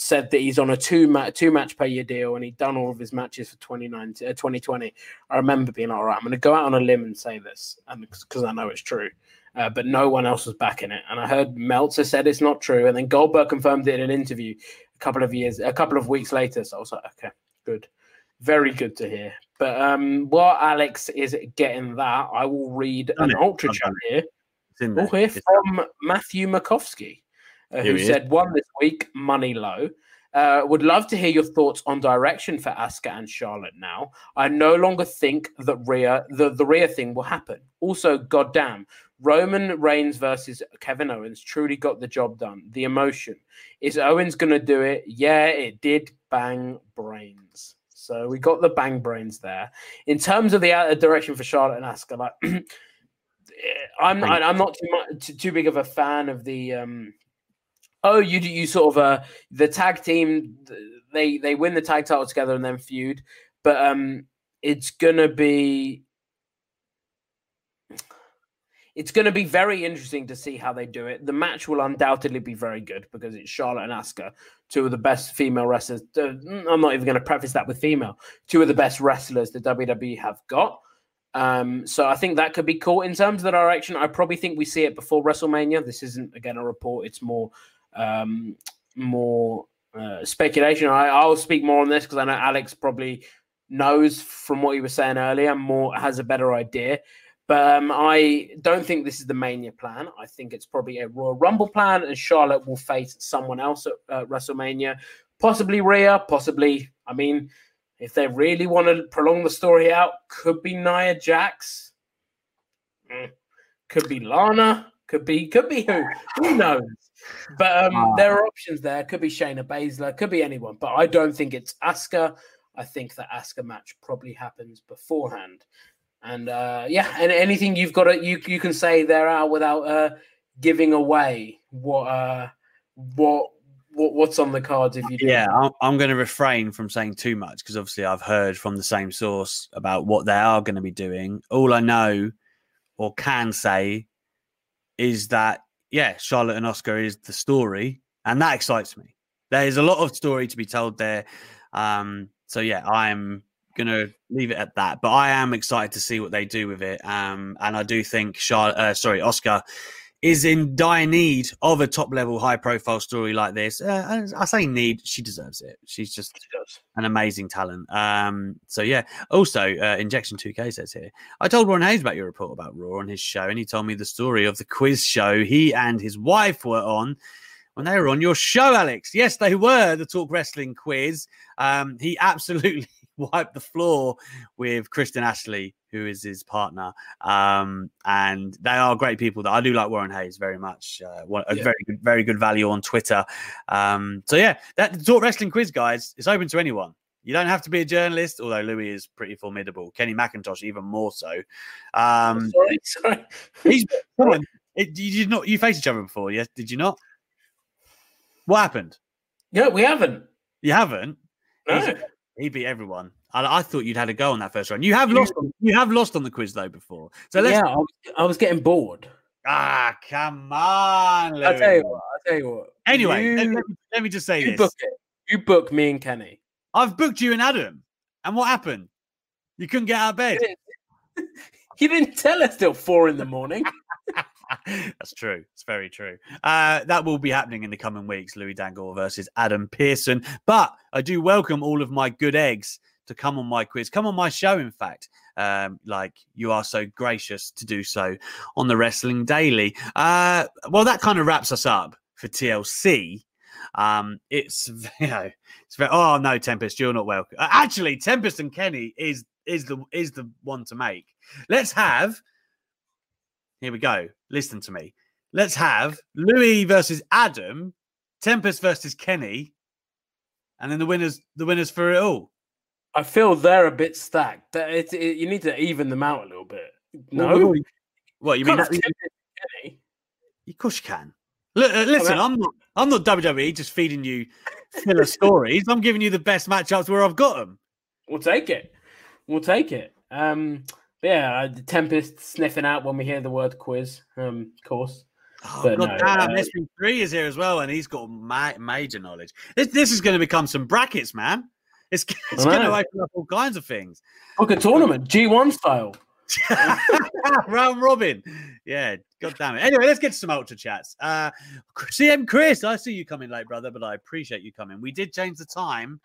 said that he's on a two match two match per year deal and he'd done all of his matches for 2019, uh, 2020. I remember being like, all right, I'm going to go out on a limb and say this, and because I know it's true. Uh, but no one else was backing it, and I heard Meltzer said it's not true, and then Goldberg confirmed it in an interview a couple of years, a couple of weeks later. So I was like, okay, good, very good to hear. But um, while Alex is getting that, I will read an ultra chat here. In Oh, here from Matthew Makovsky, uh, who said, "One this week, money low." Uh, would love to hear your thoughts on direction for Asuka and Charlotte now. I no longer think that Rhea, the, the Rhea thing will happen. Also, goddamn, Roman Reigns versus Kevin Owens truly got the job done. The emotion. Is Owens going to do it? Yeah, it did bang brains. So we got the bang brains there. In terms of the uh, direction for Charlotte and Asuka, like I'm I'm not too much too, too big of a fan of the um oh you you sort of uh the tag team they they win the tag title together and then feud but um it's gonna be it's to be very interesting to see how they do it. The match will undoubtedly be very good because it's Charlotte and Asuka, two of the best female wrestlers. Uh, I'm not even going to preface that with female, two of the best wrestlers the WWE have got. Um, so I think that could be cool. In terms of the direction, I probably think we see it before WrestleMania. This isn't again a report; it's more um, more uh, speculation. I, I'll speak more on this because I know Alex probably knows from what he was saying earlier, more has a better idea. But um, I don't think this is the Mania plan. I think it's probably a Royal Rumble plan, and Charlotte will face someone else at uh, WrestleMania, possibly Rhea, possibly. I mean, if they really want to prolong the story out, could be Nia Jax, mm. could be Lana, could be could be who, who knows. But um, uh, there are options there. Could be Shayna Baszler, could be anyone. But I don't think it's Asuka. I think the Asuka match probably happens beforehand. And uh, yeah, and anything you've got to you you can say there are without uh, giving away what uh, what what what's on the cards if you do. Yeah, I'm, I'm going to refrain from saying too much because obviously I've heard from the same source about what they are going to be doing. All I know or can say is that yeah, Charlotte and Asuka is the story, and that excites me. There is a lot of story to be told there. Um, so yeah, I'm gonna leave it at that. But I am excited to see what they do with it. Um, and I do think Charlotte, uh, sorry, Asuka is in dire need of a top level, high profile story like this. Uh, I say need, she deserves it. She's just she an amazing talent. Um, so yeah. Also, uh, Injection 2K says here, I told Ron Hayes about your report about Raw on his show, and he told me the story of the quiz show he and his wife were on when they were on your show, Alex. Yes, they were the Talk Wrestling quiz. Um, he absolutely wiped the floor with Kristen Ashley, who is his partner. Um, and they are great people. That I do like Warren Hayes very much. Uh, a yeah. very good, very good value on Twitter. Um, so yeah, that Talk Wrestling quiz, guys, it's open to anyone. You don't have to be a journalist, although Louis is pretty formidable. Kenny McIntosh, even more so. Um, sorry, sorry. he's on. It, you did not. You faced each other before, yes? Did you not? What happened? Yeah, we haven't. You haven't. No. He beat everyone. I, I, thought you'd had a go on that first round. You have lost. On, you have lost on the quiz though before. So let's... yeah, I was, I was, getting bored. Ah, come on! Louis. I'll tell you what. I'll tell you what. Anyway, you, let, me, let, me, just say you this. Book it. You book me and Kenny. I've booked you and Adam. And what happened? You couldn't get out of bed. You didn't tell us till four in the morning. That's true. It's very true. Uh, that will be happening in the coming weeks. Louis Dangoor versus Adam Pearson. But I do welcome all of my good eggs to come on my quiz, come on my show, in fact, um, like you are so gracious to do so on the Wrestling Daily. Uh, well, that kind of wraps us up for TLC. Um, it's you know, it's very. Oh no, Tempest, you're not welcome. Actually, Tempest and Kenny is is the is the one to make. Let's have here we go. Listen to me. Let's have Louis versus Adam, Tempest versus Kenny, and then the winners the winners for it all. I feel they're a bit stacked. It, it, you need to even them out a little bit. No, what you mean? That, Kenny? Of course you can. Look, uh, listen, I'm not. I'm not WWE just feeding you filler stories. I'm giving you the best matchups where I've got them. We'll take it. We'll take it. Um, yeah, uh, the Tempest sniffing out when we hear the word quiz, um, of course. Oh, but God no, damn, uh, SP3 is here as well, and he's got ma- major knowledge. This, this is going to become some brackets, man. It's, it's going to open up all kinds of things. Book a tournament, G1 style. Round robin. Yeah, god damn it. Anyway, let's get to some ultra chats. Uh CM Chris, I see you coming late, brother, but I appreciate you coming. We did change the time,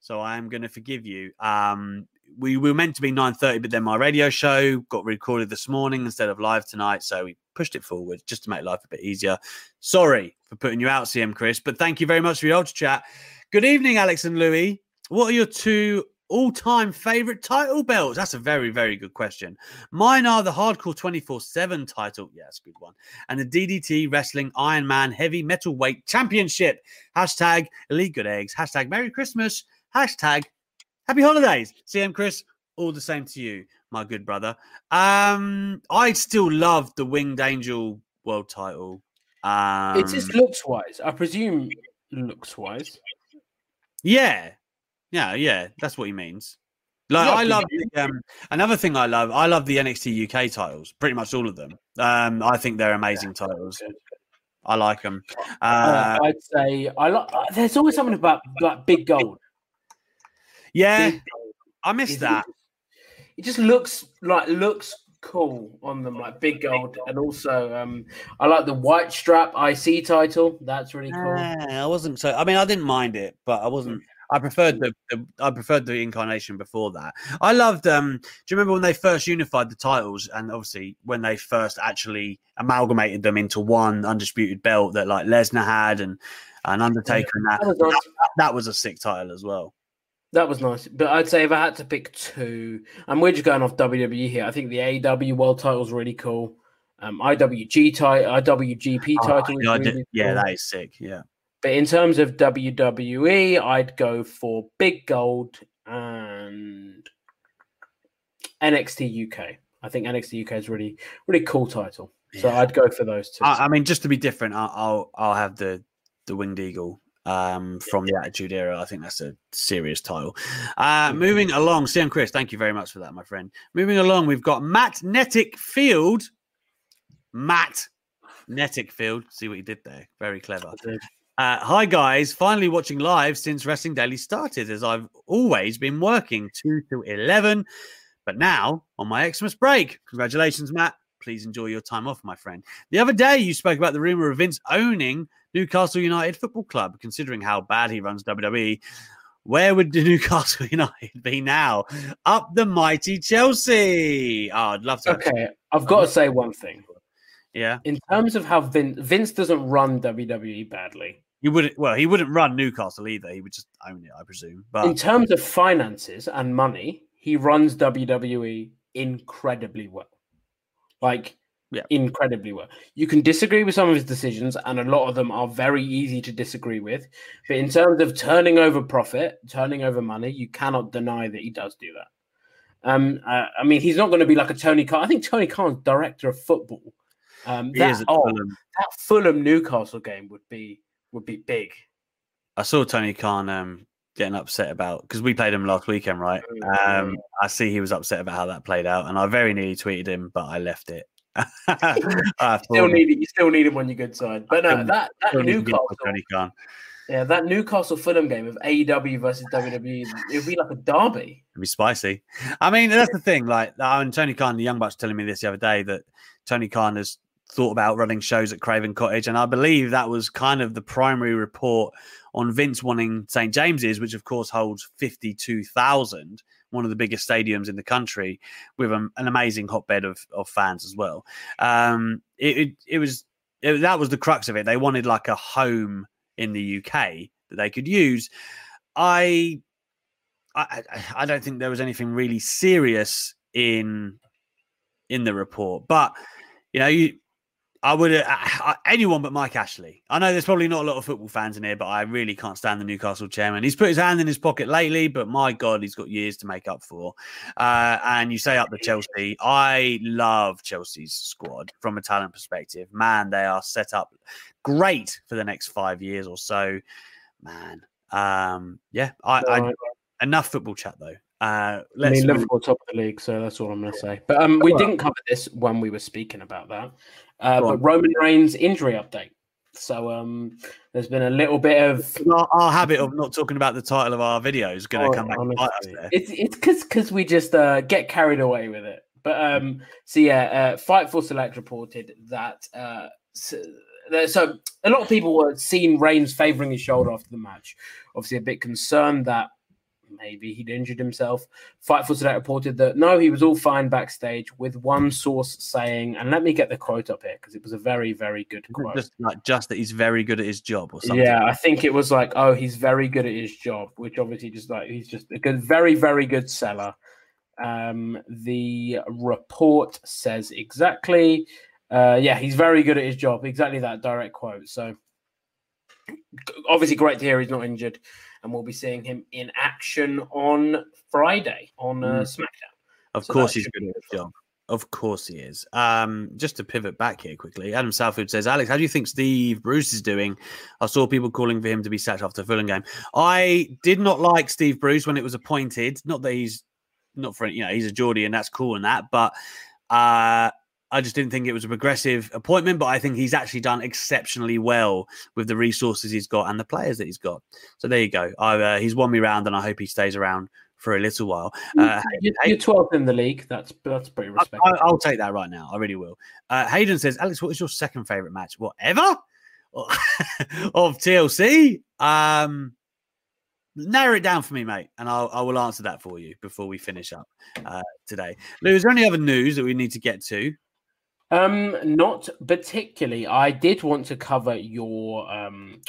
so I am gonna forgive you. Um we were meant to be 9.30 but then my radio show got recorded this morning instead of live tonight so we pushed it forward just to make life a bit easier. Sorry for putting you out cm chris but thank you very much for your ultra chat. Good evening alex and louis. What are your two all-time favorite title belts? That's a very very good question. Mine are the hardcore 24-7 title. Yeah that's a good one. And the ddt wrestling iron man heavy metal weight championship. Hashtag elite good eggs. Hashtag merry christmas. Hashtag Happy holidays, CM Chris. All the same to you, my good brother. Um, I still love the Winged Angel world title. Um, it's just looks wise. I presume looks wise. Yeah, yeah, yeah. That's what he means. Like Yeah, I love the, um, another thing I love. I love the NXT UK titles, pretty much all of them. Um, I think they're amazing titles. I like them. Uh, Uh, I'd say I like. There's always something about like big gold. Yeah, I missed It- that. It just looks like looks cool on them, like big gold, and also um, I like the white strap IC title. That's really cool. Yeah, I wasn't so. I mean, I didn't mind it, but I wasn't. I preferred the, the I preferred the incarnation before that. I loved. Um, do you remember when they first unified the titles, and obviously when they first actually amalgamated them into one undisputed belt that like Lesnar had and and Undertaker and that, That was nice. that that was a sick title as well. That was nice, but I'd say if I had to pick two, and we're just going off WWE here. I think the AEW World Title is really cool. Um, IWG title, IWGP Oh, title, yeah, really yeah, cool. that is sick. Yeah. But in terms of WWE, I'd go for Big Gold and NXT UK. I think NXT UK is really, really cool title. So I'd go for those two. I, I mean, just to be different, I'll I'll, I'll have the the winged eagle um, from the Attitude Era. I think that's a serious title. Uh, moving along, CM Chris, thank you very much for that, my friend. Moving along, we've got Matt Netic Field. Matt Netic Field. See what you did there. Very clever. Uh, hi guys, finally watching live since Wrestling Daily started, as I've always been working two to eleven, but now on my Xmas break. Congratulations, Matt. Please enjoy your time off, my friend. The other day, you spoke about the rumor of Vince owning Newcastle United Football Club. Considering how bad he runs WWE, where would the Newcastle United be now? Up the mighty Chelsea. Oh, I'd love to. Okay, I've got to say one thing. Yeah, In terms of how Vince, Vince doesn't run WWE badly. he wouldn't. Well, he wouldn't run Newcastle either. He would just own it, I presume. But In terms of finances and money, he runs WWE incredibly well. Like, Yeah. incredibly well. You can disagree with some of his decisions, and a lot of them are very easy to disagree with. But in terms of turning over profit, turning over money, you cannot deny that he does do that. Um, uh, I mean, he's not going to be like a Tony Khan. I think Tony Khan's director of football. Um, that, oh, Fulham. that Fulham Newcastle game would be would be big. I saw Tony Khan um, getting upset about because we played him last weekend, right? Um, I see he was upset about how that played out, and I very nearly tweeted him, but I left it. Ah, I Still need it. You still need him on your good side. But no, that that still need to get Newcastle, for Tony Khan. yeah, that Newcastle Fulham game of AEW versus WWE, it would be like a derby. It'd be spicy. I mean, that's the thing. Like, and Tony Khan, the Young Bucks, telling me this the other day that Tony Khan has thought about running shows at Craven Cottage, and I believe that was kind of the primary report on Vince wanting St James's, which of course holds fifty-two thousand, one of the biggest stadiums in the country, with a, an amazing hotbed of, of fans as well. Um, it, it, it was it, that was the crux of it. They wanted like a home in the UK that they could use. I I, I- don't think there was anything really serious in in the report, but you know, you I would uh, anyone but Mike Ashley. I know there's probably not a lot of football fans in here, but I really can't stand the Newcastle chairman. He's put his hand in his pocket lately, but my God, he's got years to make up for. Uh, and you say up the Chelsea. I love Chelsea's squad from a talent perspective. Man, they are set up great for the next five years or so. Man, um, yeah, I, I enough football chat though. Uh, I let's mean, move- Liverpool top of the league, so that's all I'm going to say. But um, we didn't cover this when we were speaking about that. Uh, but on. Roman Reigns injury update. So um, there's been a little bit of our, our habit of not talking about the title of our video is going to Oh, come back and bite us honestly. there. It's it's because because we just uh, get carried away with it. But um, so yeah, uh, Fightful Select reported that uh, so, so a lot of people were seen Reigns favoring his shoulder after the match. Obviously, a bit concerned that maybe he'd injured himself. Fightful Select reported that no, he was all fine backstage. With one source saying, and let me get the quote up here because it was a very very good quote. Just like just that he's very good at his job or something. Yeah, I think it was like, oh, he's very good at his job, which obviously just like he's just a good, very, very good seller. Um, the report says exactly, uh, yeah, he's very good at his job. Exactly that direct quote. So obviously, great to hear he's not injured, and we'll be seeing him in action on Friday on uh, Mm. SmackDown. Of So course, he's good at his job. Of course, he is. Um, just to pivot back here quickly, Adam Southwood says, "Alex, how do you think Steve Bruce is doing?" I saw people calling for him to be sacked after the Fulham game. I did not like Steve Bruce when it was appointed. Not that he's not for you know he's a Geordie and that's cool and that, but uh, I just didn't think it was a progressive appointment. But I think he's actually done exceptionally well with the resources he's got and the players that he's got. So there you go. I, uh, he's won me round, and I hope he stays around for a little while. Uh, You're, you're 12th in the league. That's that's pretty respectable. I, will take that right now. I really will. Uh, Hayden says, Alex, what is your second favorite match? Whatever of TLC. Um, narrow it down for me, mate, and I'll I will answer that for you before we finish up uh, today. Lou, is there any other news that we need to get to? Um, not particularly. I did want to cover your um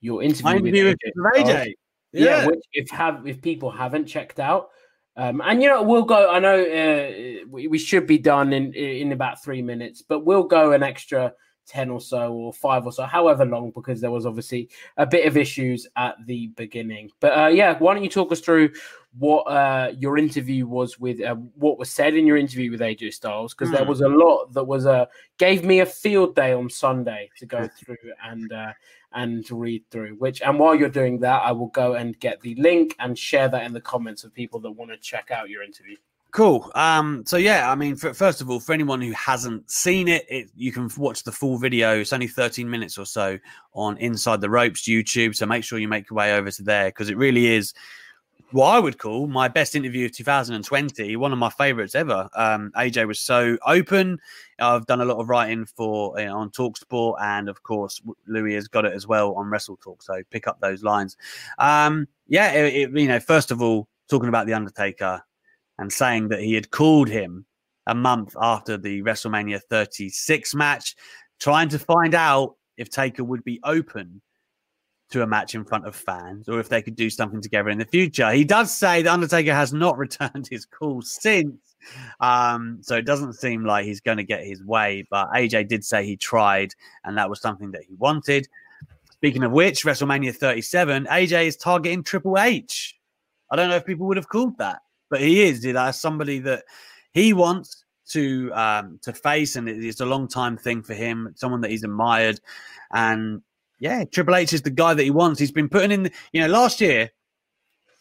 your interview, interview with Styles. AJ. Yeah, Yeah. which if have if people haven't checked out, um, and you know we'll go. I know uh, we, we should be done in in about three minutes, but we'll go an extra ten or so or five or so, however long, because there was obviously a bit of issues at the beginning. But uh, yeah, why don't you talk us through what uh, your interview was with, uh, what was said in your interview with AJ Styles? Because there Hmm. was a lot that was uh, gave me a field day on Sunday to go through and. Uh, and to read through which and while you're doing that i will go and get the link and share that in the comments of people that want to check out your interview Cool. Um, so yeah, I mean, for, first of all, for anyone who hasn't seen it, it, you can watch the full video. It's only 13 minutes or so on Inside the Ropes YouTube. So make sure you make your way over to there because it really is what I would call my best interview of 2020, one of my favorites ever. Um, AJ was so open. I've done a lot of writing for uh, on Talksport, and of course, Louis has got it as well on Wrestle Talk. So pick up those lines. Um, yeah, it, it, you know, first of all, talking about the Undertaker and saying that he had called him a month after the WrestleMania 36 match, trying to find out if Taker would be open to a match in front of fans or if they could do something together in the future. He does say the Undertaker has not returned his call since. Um, so it doesn't seem like he's going to get his way, but AJ did say he tried and that was something that he wanted. Speaking of which, WrestleMania 37, AJ is targeting Triple H. I don't know if people would have called that, but he is. Know, somebody that he wants to um, to face, and it's a long time thing for him. Someone that he's admired, and yeah, Triple H is the guy that he wants. He's been putting in. You know, last year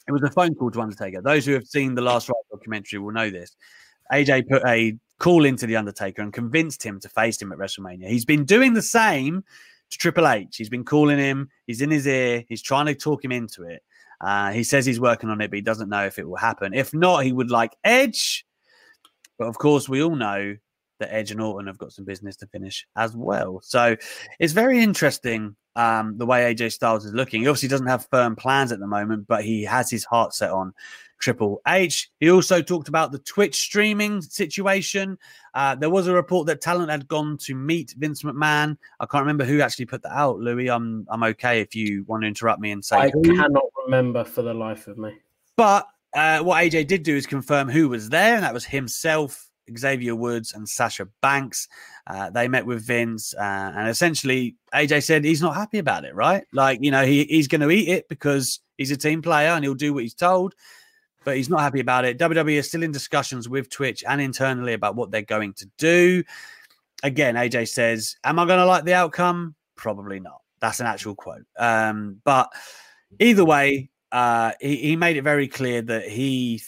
it was a phone call to Undertaker. Those who have seen the Last Ride documentary will know this. AJ put a call into the Undertaker and convinced him to face him at WrestleMania. He's been doing the same to Triple H. He's been calling him. He's in his ear. He's trying to talk him into it. Uh, he says he's working on it, but he doesn't know if it will happen. If not, he would like Edge. But of course, we all know that Edge and Orton have got some business to finish as well. So it's very interesting um, the way AJ Styles is looking. He obviously doesn't have firm plans at the moment, but he has his heart set on Triple H. He also talked about the Twitch streaming situation. Uh, there was a report that talent had gone to meet Vince McMahon. I can't remember who actually put that out. Louis, I'm I'm okay if you want to interrupt me and say i cannot remember for the life of me But uh, what AJ did do is confirm who was there, and that was himself, Xavier Woods, and Sasha Banks. Uh, they met with Vince, uh, and essentially, AJ said he's not happy about it, right? Like, you know, he, he's going to eat it because he's a team player and he'll do what he's told, but he's not happy about it. WWE is still in discussions with Twitch and internally about what they're going to do. Again, AJ says, Am I going to like the outcome? Probably not. That's an actual quote. Um, but either way, uh, he, he made it very clear that he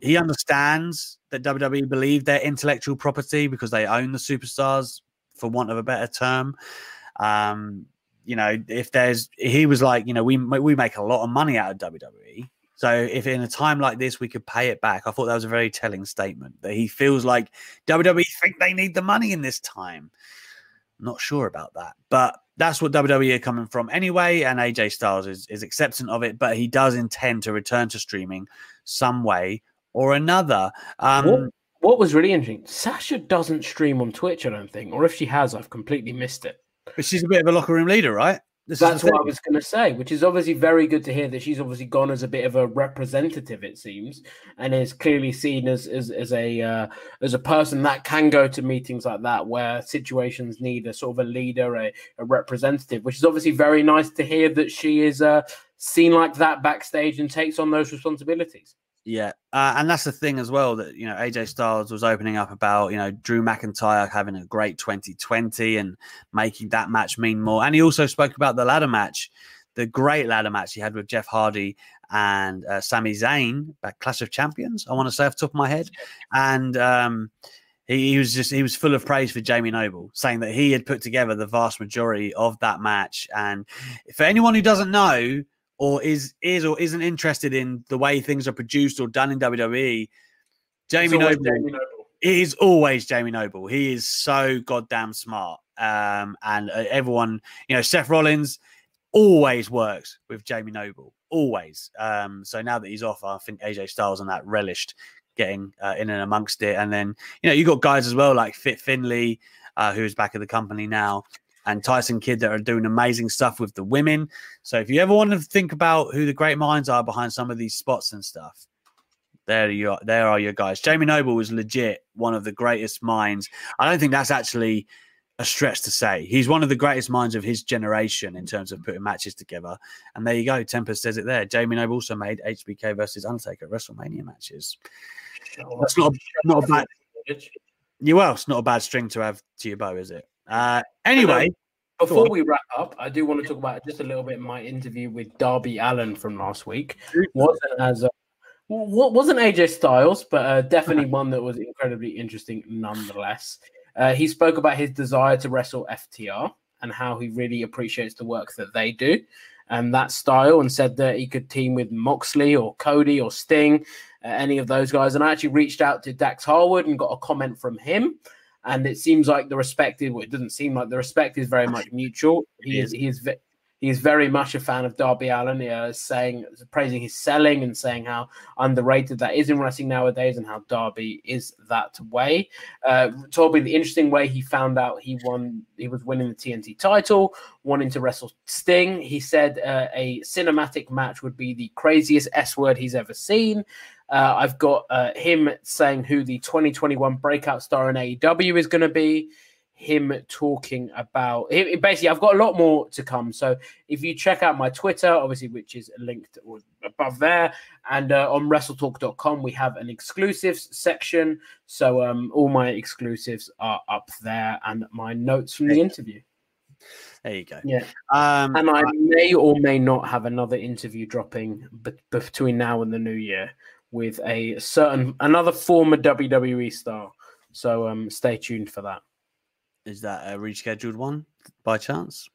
he understands that WWE believe their intellectual property because they own the superstars, for want of a better term. Um, you know, if there's, he was like, you know, we we make a lot of money out of WWE. So if in a time like this we could pay it back, I thought that was a very telling statement that he feels like WWE think they need the money in this time. Not sure about that, but that's what WWE are coming from anyway. And AJ Styles is, is acceptant of it, but he does intend to return to streaming some way or another. Um, what, what was really interesting sasha doesn't stream on twitch i don't think or if she has i've completely missed it But she's a bit of a locker room leader, right? This That's what I was going to say, which is obviously very good to hear that she's obviously gone as a bit of a representative, it seems, and is clearly seen as as, as a uh, as a person that can go to meetings like that where situations need a sort of a leader, a, a representative, which is obviously very nice to hear that she is uh, seen like that backstage and takes on those responsibilities. Yeah, uh, and that's the thing as well that you know AJ Styles was opening up about you know Drew McIntyre having a great 2020 and making that match mean more, and he also spoke about the ladder match, the great ladder match he had with Jeff Hardy and uh, Sami Zayn at Clash of Champions. I want to say off the top of my head, and um, he, he, was just he was full of praise for Jamie Noble, saying that he had put together the vast majority of that match. And for anyone who doesn't know or is is or isn't interested in the way things are produced or done in WWE, Jamie Noble, Jamie Noble. is always Jamie Noble. He is so goddamn smart. Um, and uh, everyone, you know, Seth Rollins always works with Jamie Noble, always. Um, so now that he's off, I think AJ Styles and that relished getting uh, in and amongst it. And then, you know, you got guys as well like Fit Finlay, uh, who's back at the company now, and Tyson Kidd that are doing amazing stuff with the women. So if you ever want to think about who the great minds are behind some of these spots and stuff, there you are, there are your guys. Jamie Noble was legit one of the greatest minds. I don't think that's actually a stretch to say. He's one of the greatest minds of his generation in terms of putting matches together. And there you go. Tempest says it there. Jamie Noble also made HBK versus Undertaker WrestleMania matches. That's not a, not a bad. You well, it's not a bad string to have to your bow, is it? Uh, anyway, before we wrap up, I do want to talk about just a little bit my interview with Darby Allin from last week. wasn't as uh, wasn't AJ Styles, but uh, definitely one that was incredibly interesting nonetheless. Uh, he spoke about his desire to wrestle FTR and how he really appreciates the work that they do and that style, and said that he could team with Moxley or Cody or Sting, uh, any of those guys. And I actually reached out to Dax Harwood and got a comment from him. And it seems like the respect is, well, it doesn't seem like the respect is very much mutual. He is, he is, he's very much a fan of Darby Allin, uh, saying praising his selling and saying how underrated that is in wrestling nowadays, and how Darby is that way. Uh, told me the interesting way he found out he won, he was winning the TNT title, wanting to wrestle Sting. He said uh, a cinematic match would be the craziest S word he's ever seen. Uh, I've got uh, him saying who the 2021 breakout star in AEW is going to be him talking about it, basically i've got a lot more to come. So if you check out my twitter obviously which is linked above there and uh, on wrestletalk.com we have an exclusives section. So um, all my exclusives are up there and my notes from the interview. There you go. Yeah. Um, and i may or may not have another interview dropping between now and the new year with a certain another former wwe star. So um, stay tuned for that is that a rescheduled one by chance?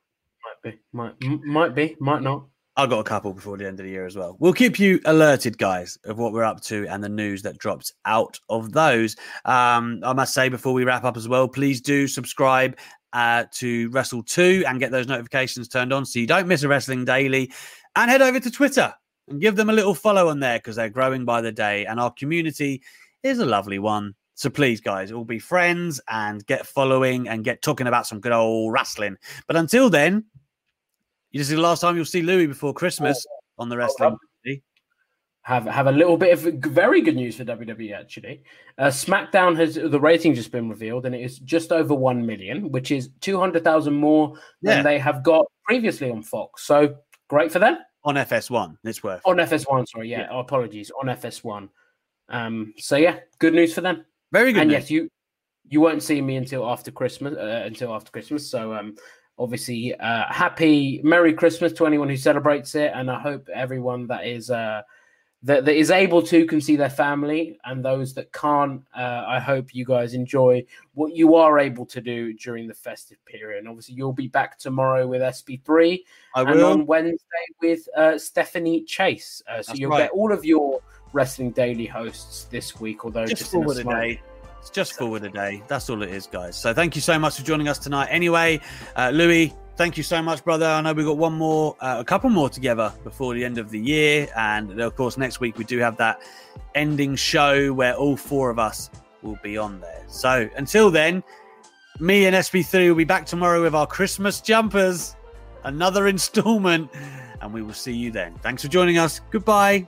Might be, might might be, might not. I've got a couple before the end of the year as well. We'll keep you alerted, guys, of what we're up to and the news that drops out of those. Um, I must say before we wrap up as well, please do subscribe uh, to Wrestle 2 and get those notifications turned on so you don't miss a Wrestling Daily. And head over to Twitter and give them a little follow on there because they're growing by the day. And our community is a lovely one. So please, guys, all be friends and get following and get talking about some good old wrestling. But until then, this is the last time you'll see Louis before Christmas on the wrestling. Oh, have have a little bit of very good news for WWE actually. Uh, SmackDown has the ratings just been revealed and it is just over one million, which is two hundred thousand more yeah. than they have got previously on Fox. So great for them on FS1. It's worth on FS1. Sorry, yeah, yeah. apologies on FS1. Um, so yeah, good news for them. Very good. And yes, you you won't see me until after Christmas. Uh, until after Christmas. So um, obviously, uh, happy Merry Christmas to anyone who celebrates it, and I hope everyone that is uh that, that is able to can see their family, and those that can't. Uh, I hope you guys enjoy what you are able to do during the festive period. And obviously, you'll be back tomorrow with SB3, I and on Wednesday with uh, Stephanie Chase. Uh, so That's you'll right. get all of your Wrestling Daily hosts this week, although just, just forward a, a day. It's just forward a day. That's all it is, guys. So thank you so much for joining us tonight. Anyway, uh, Louis, thank you so much, brother. I know we've got one more, uh, a couple more together before the end of the year. And of course, next week we do have that ending show where all four of us will be on there. So until then, me and SB3 will be back tomorrow with our Christmas jumpers, another installment, and we will see you then. Thanks for joining us. Goodbye.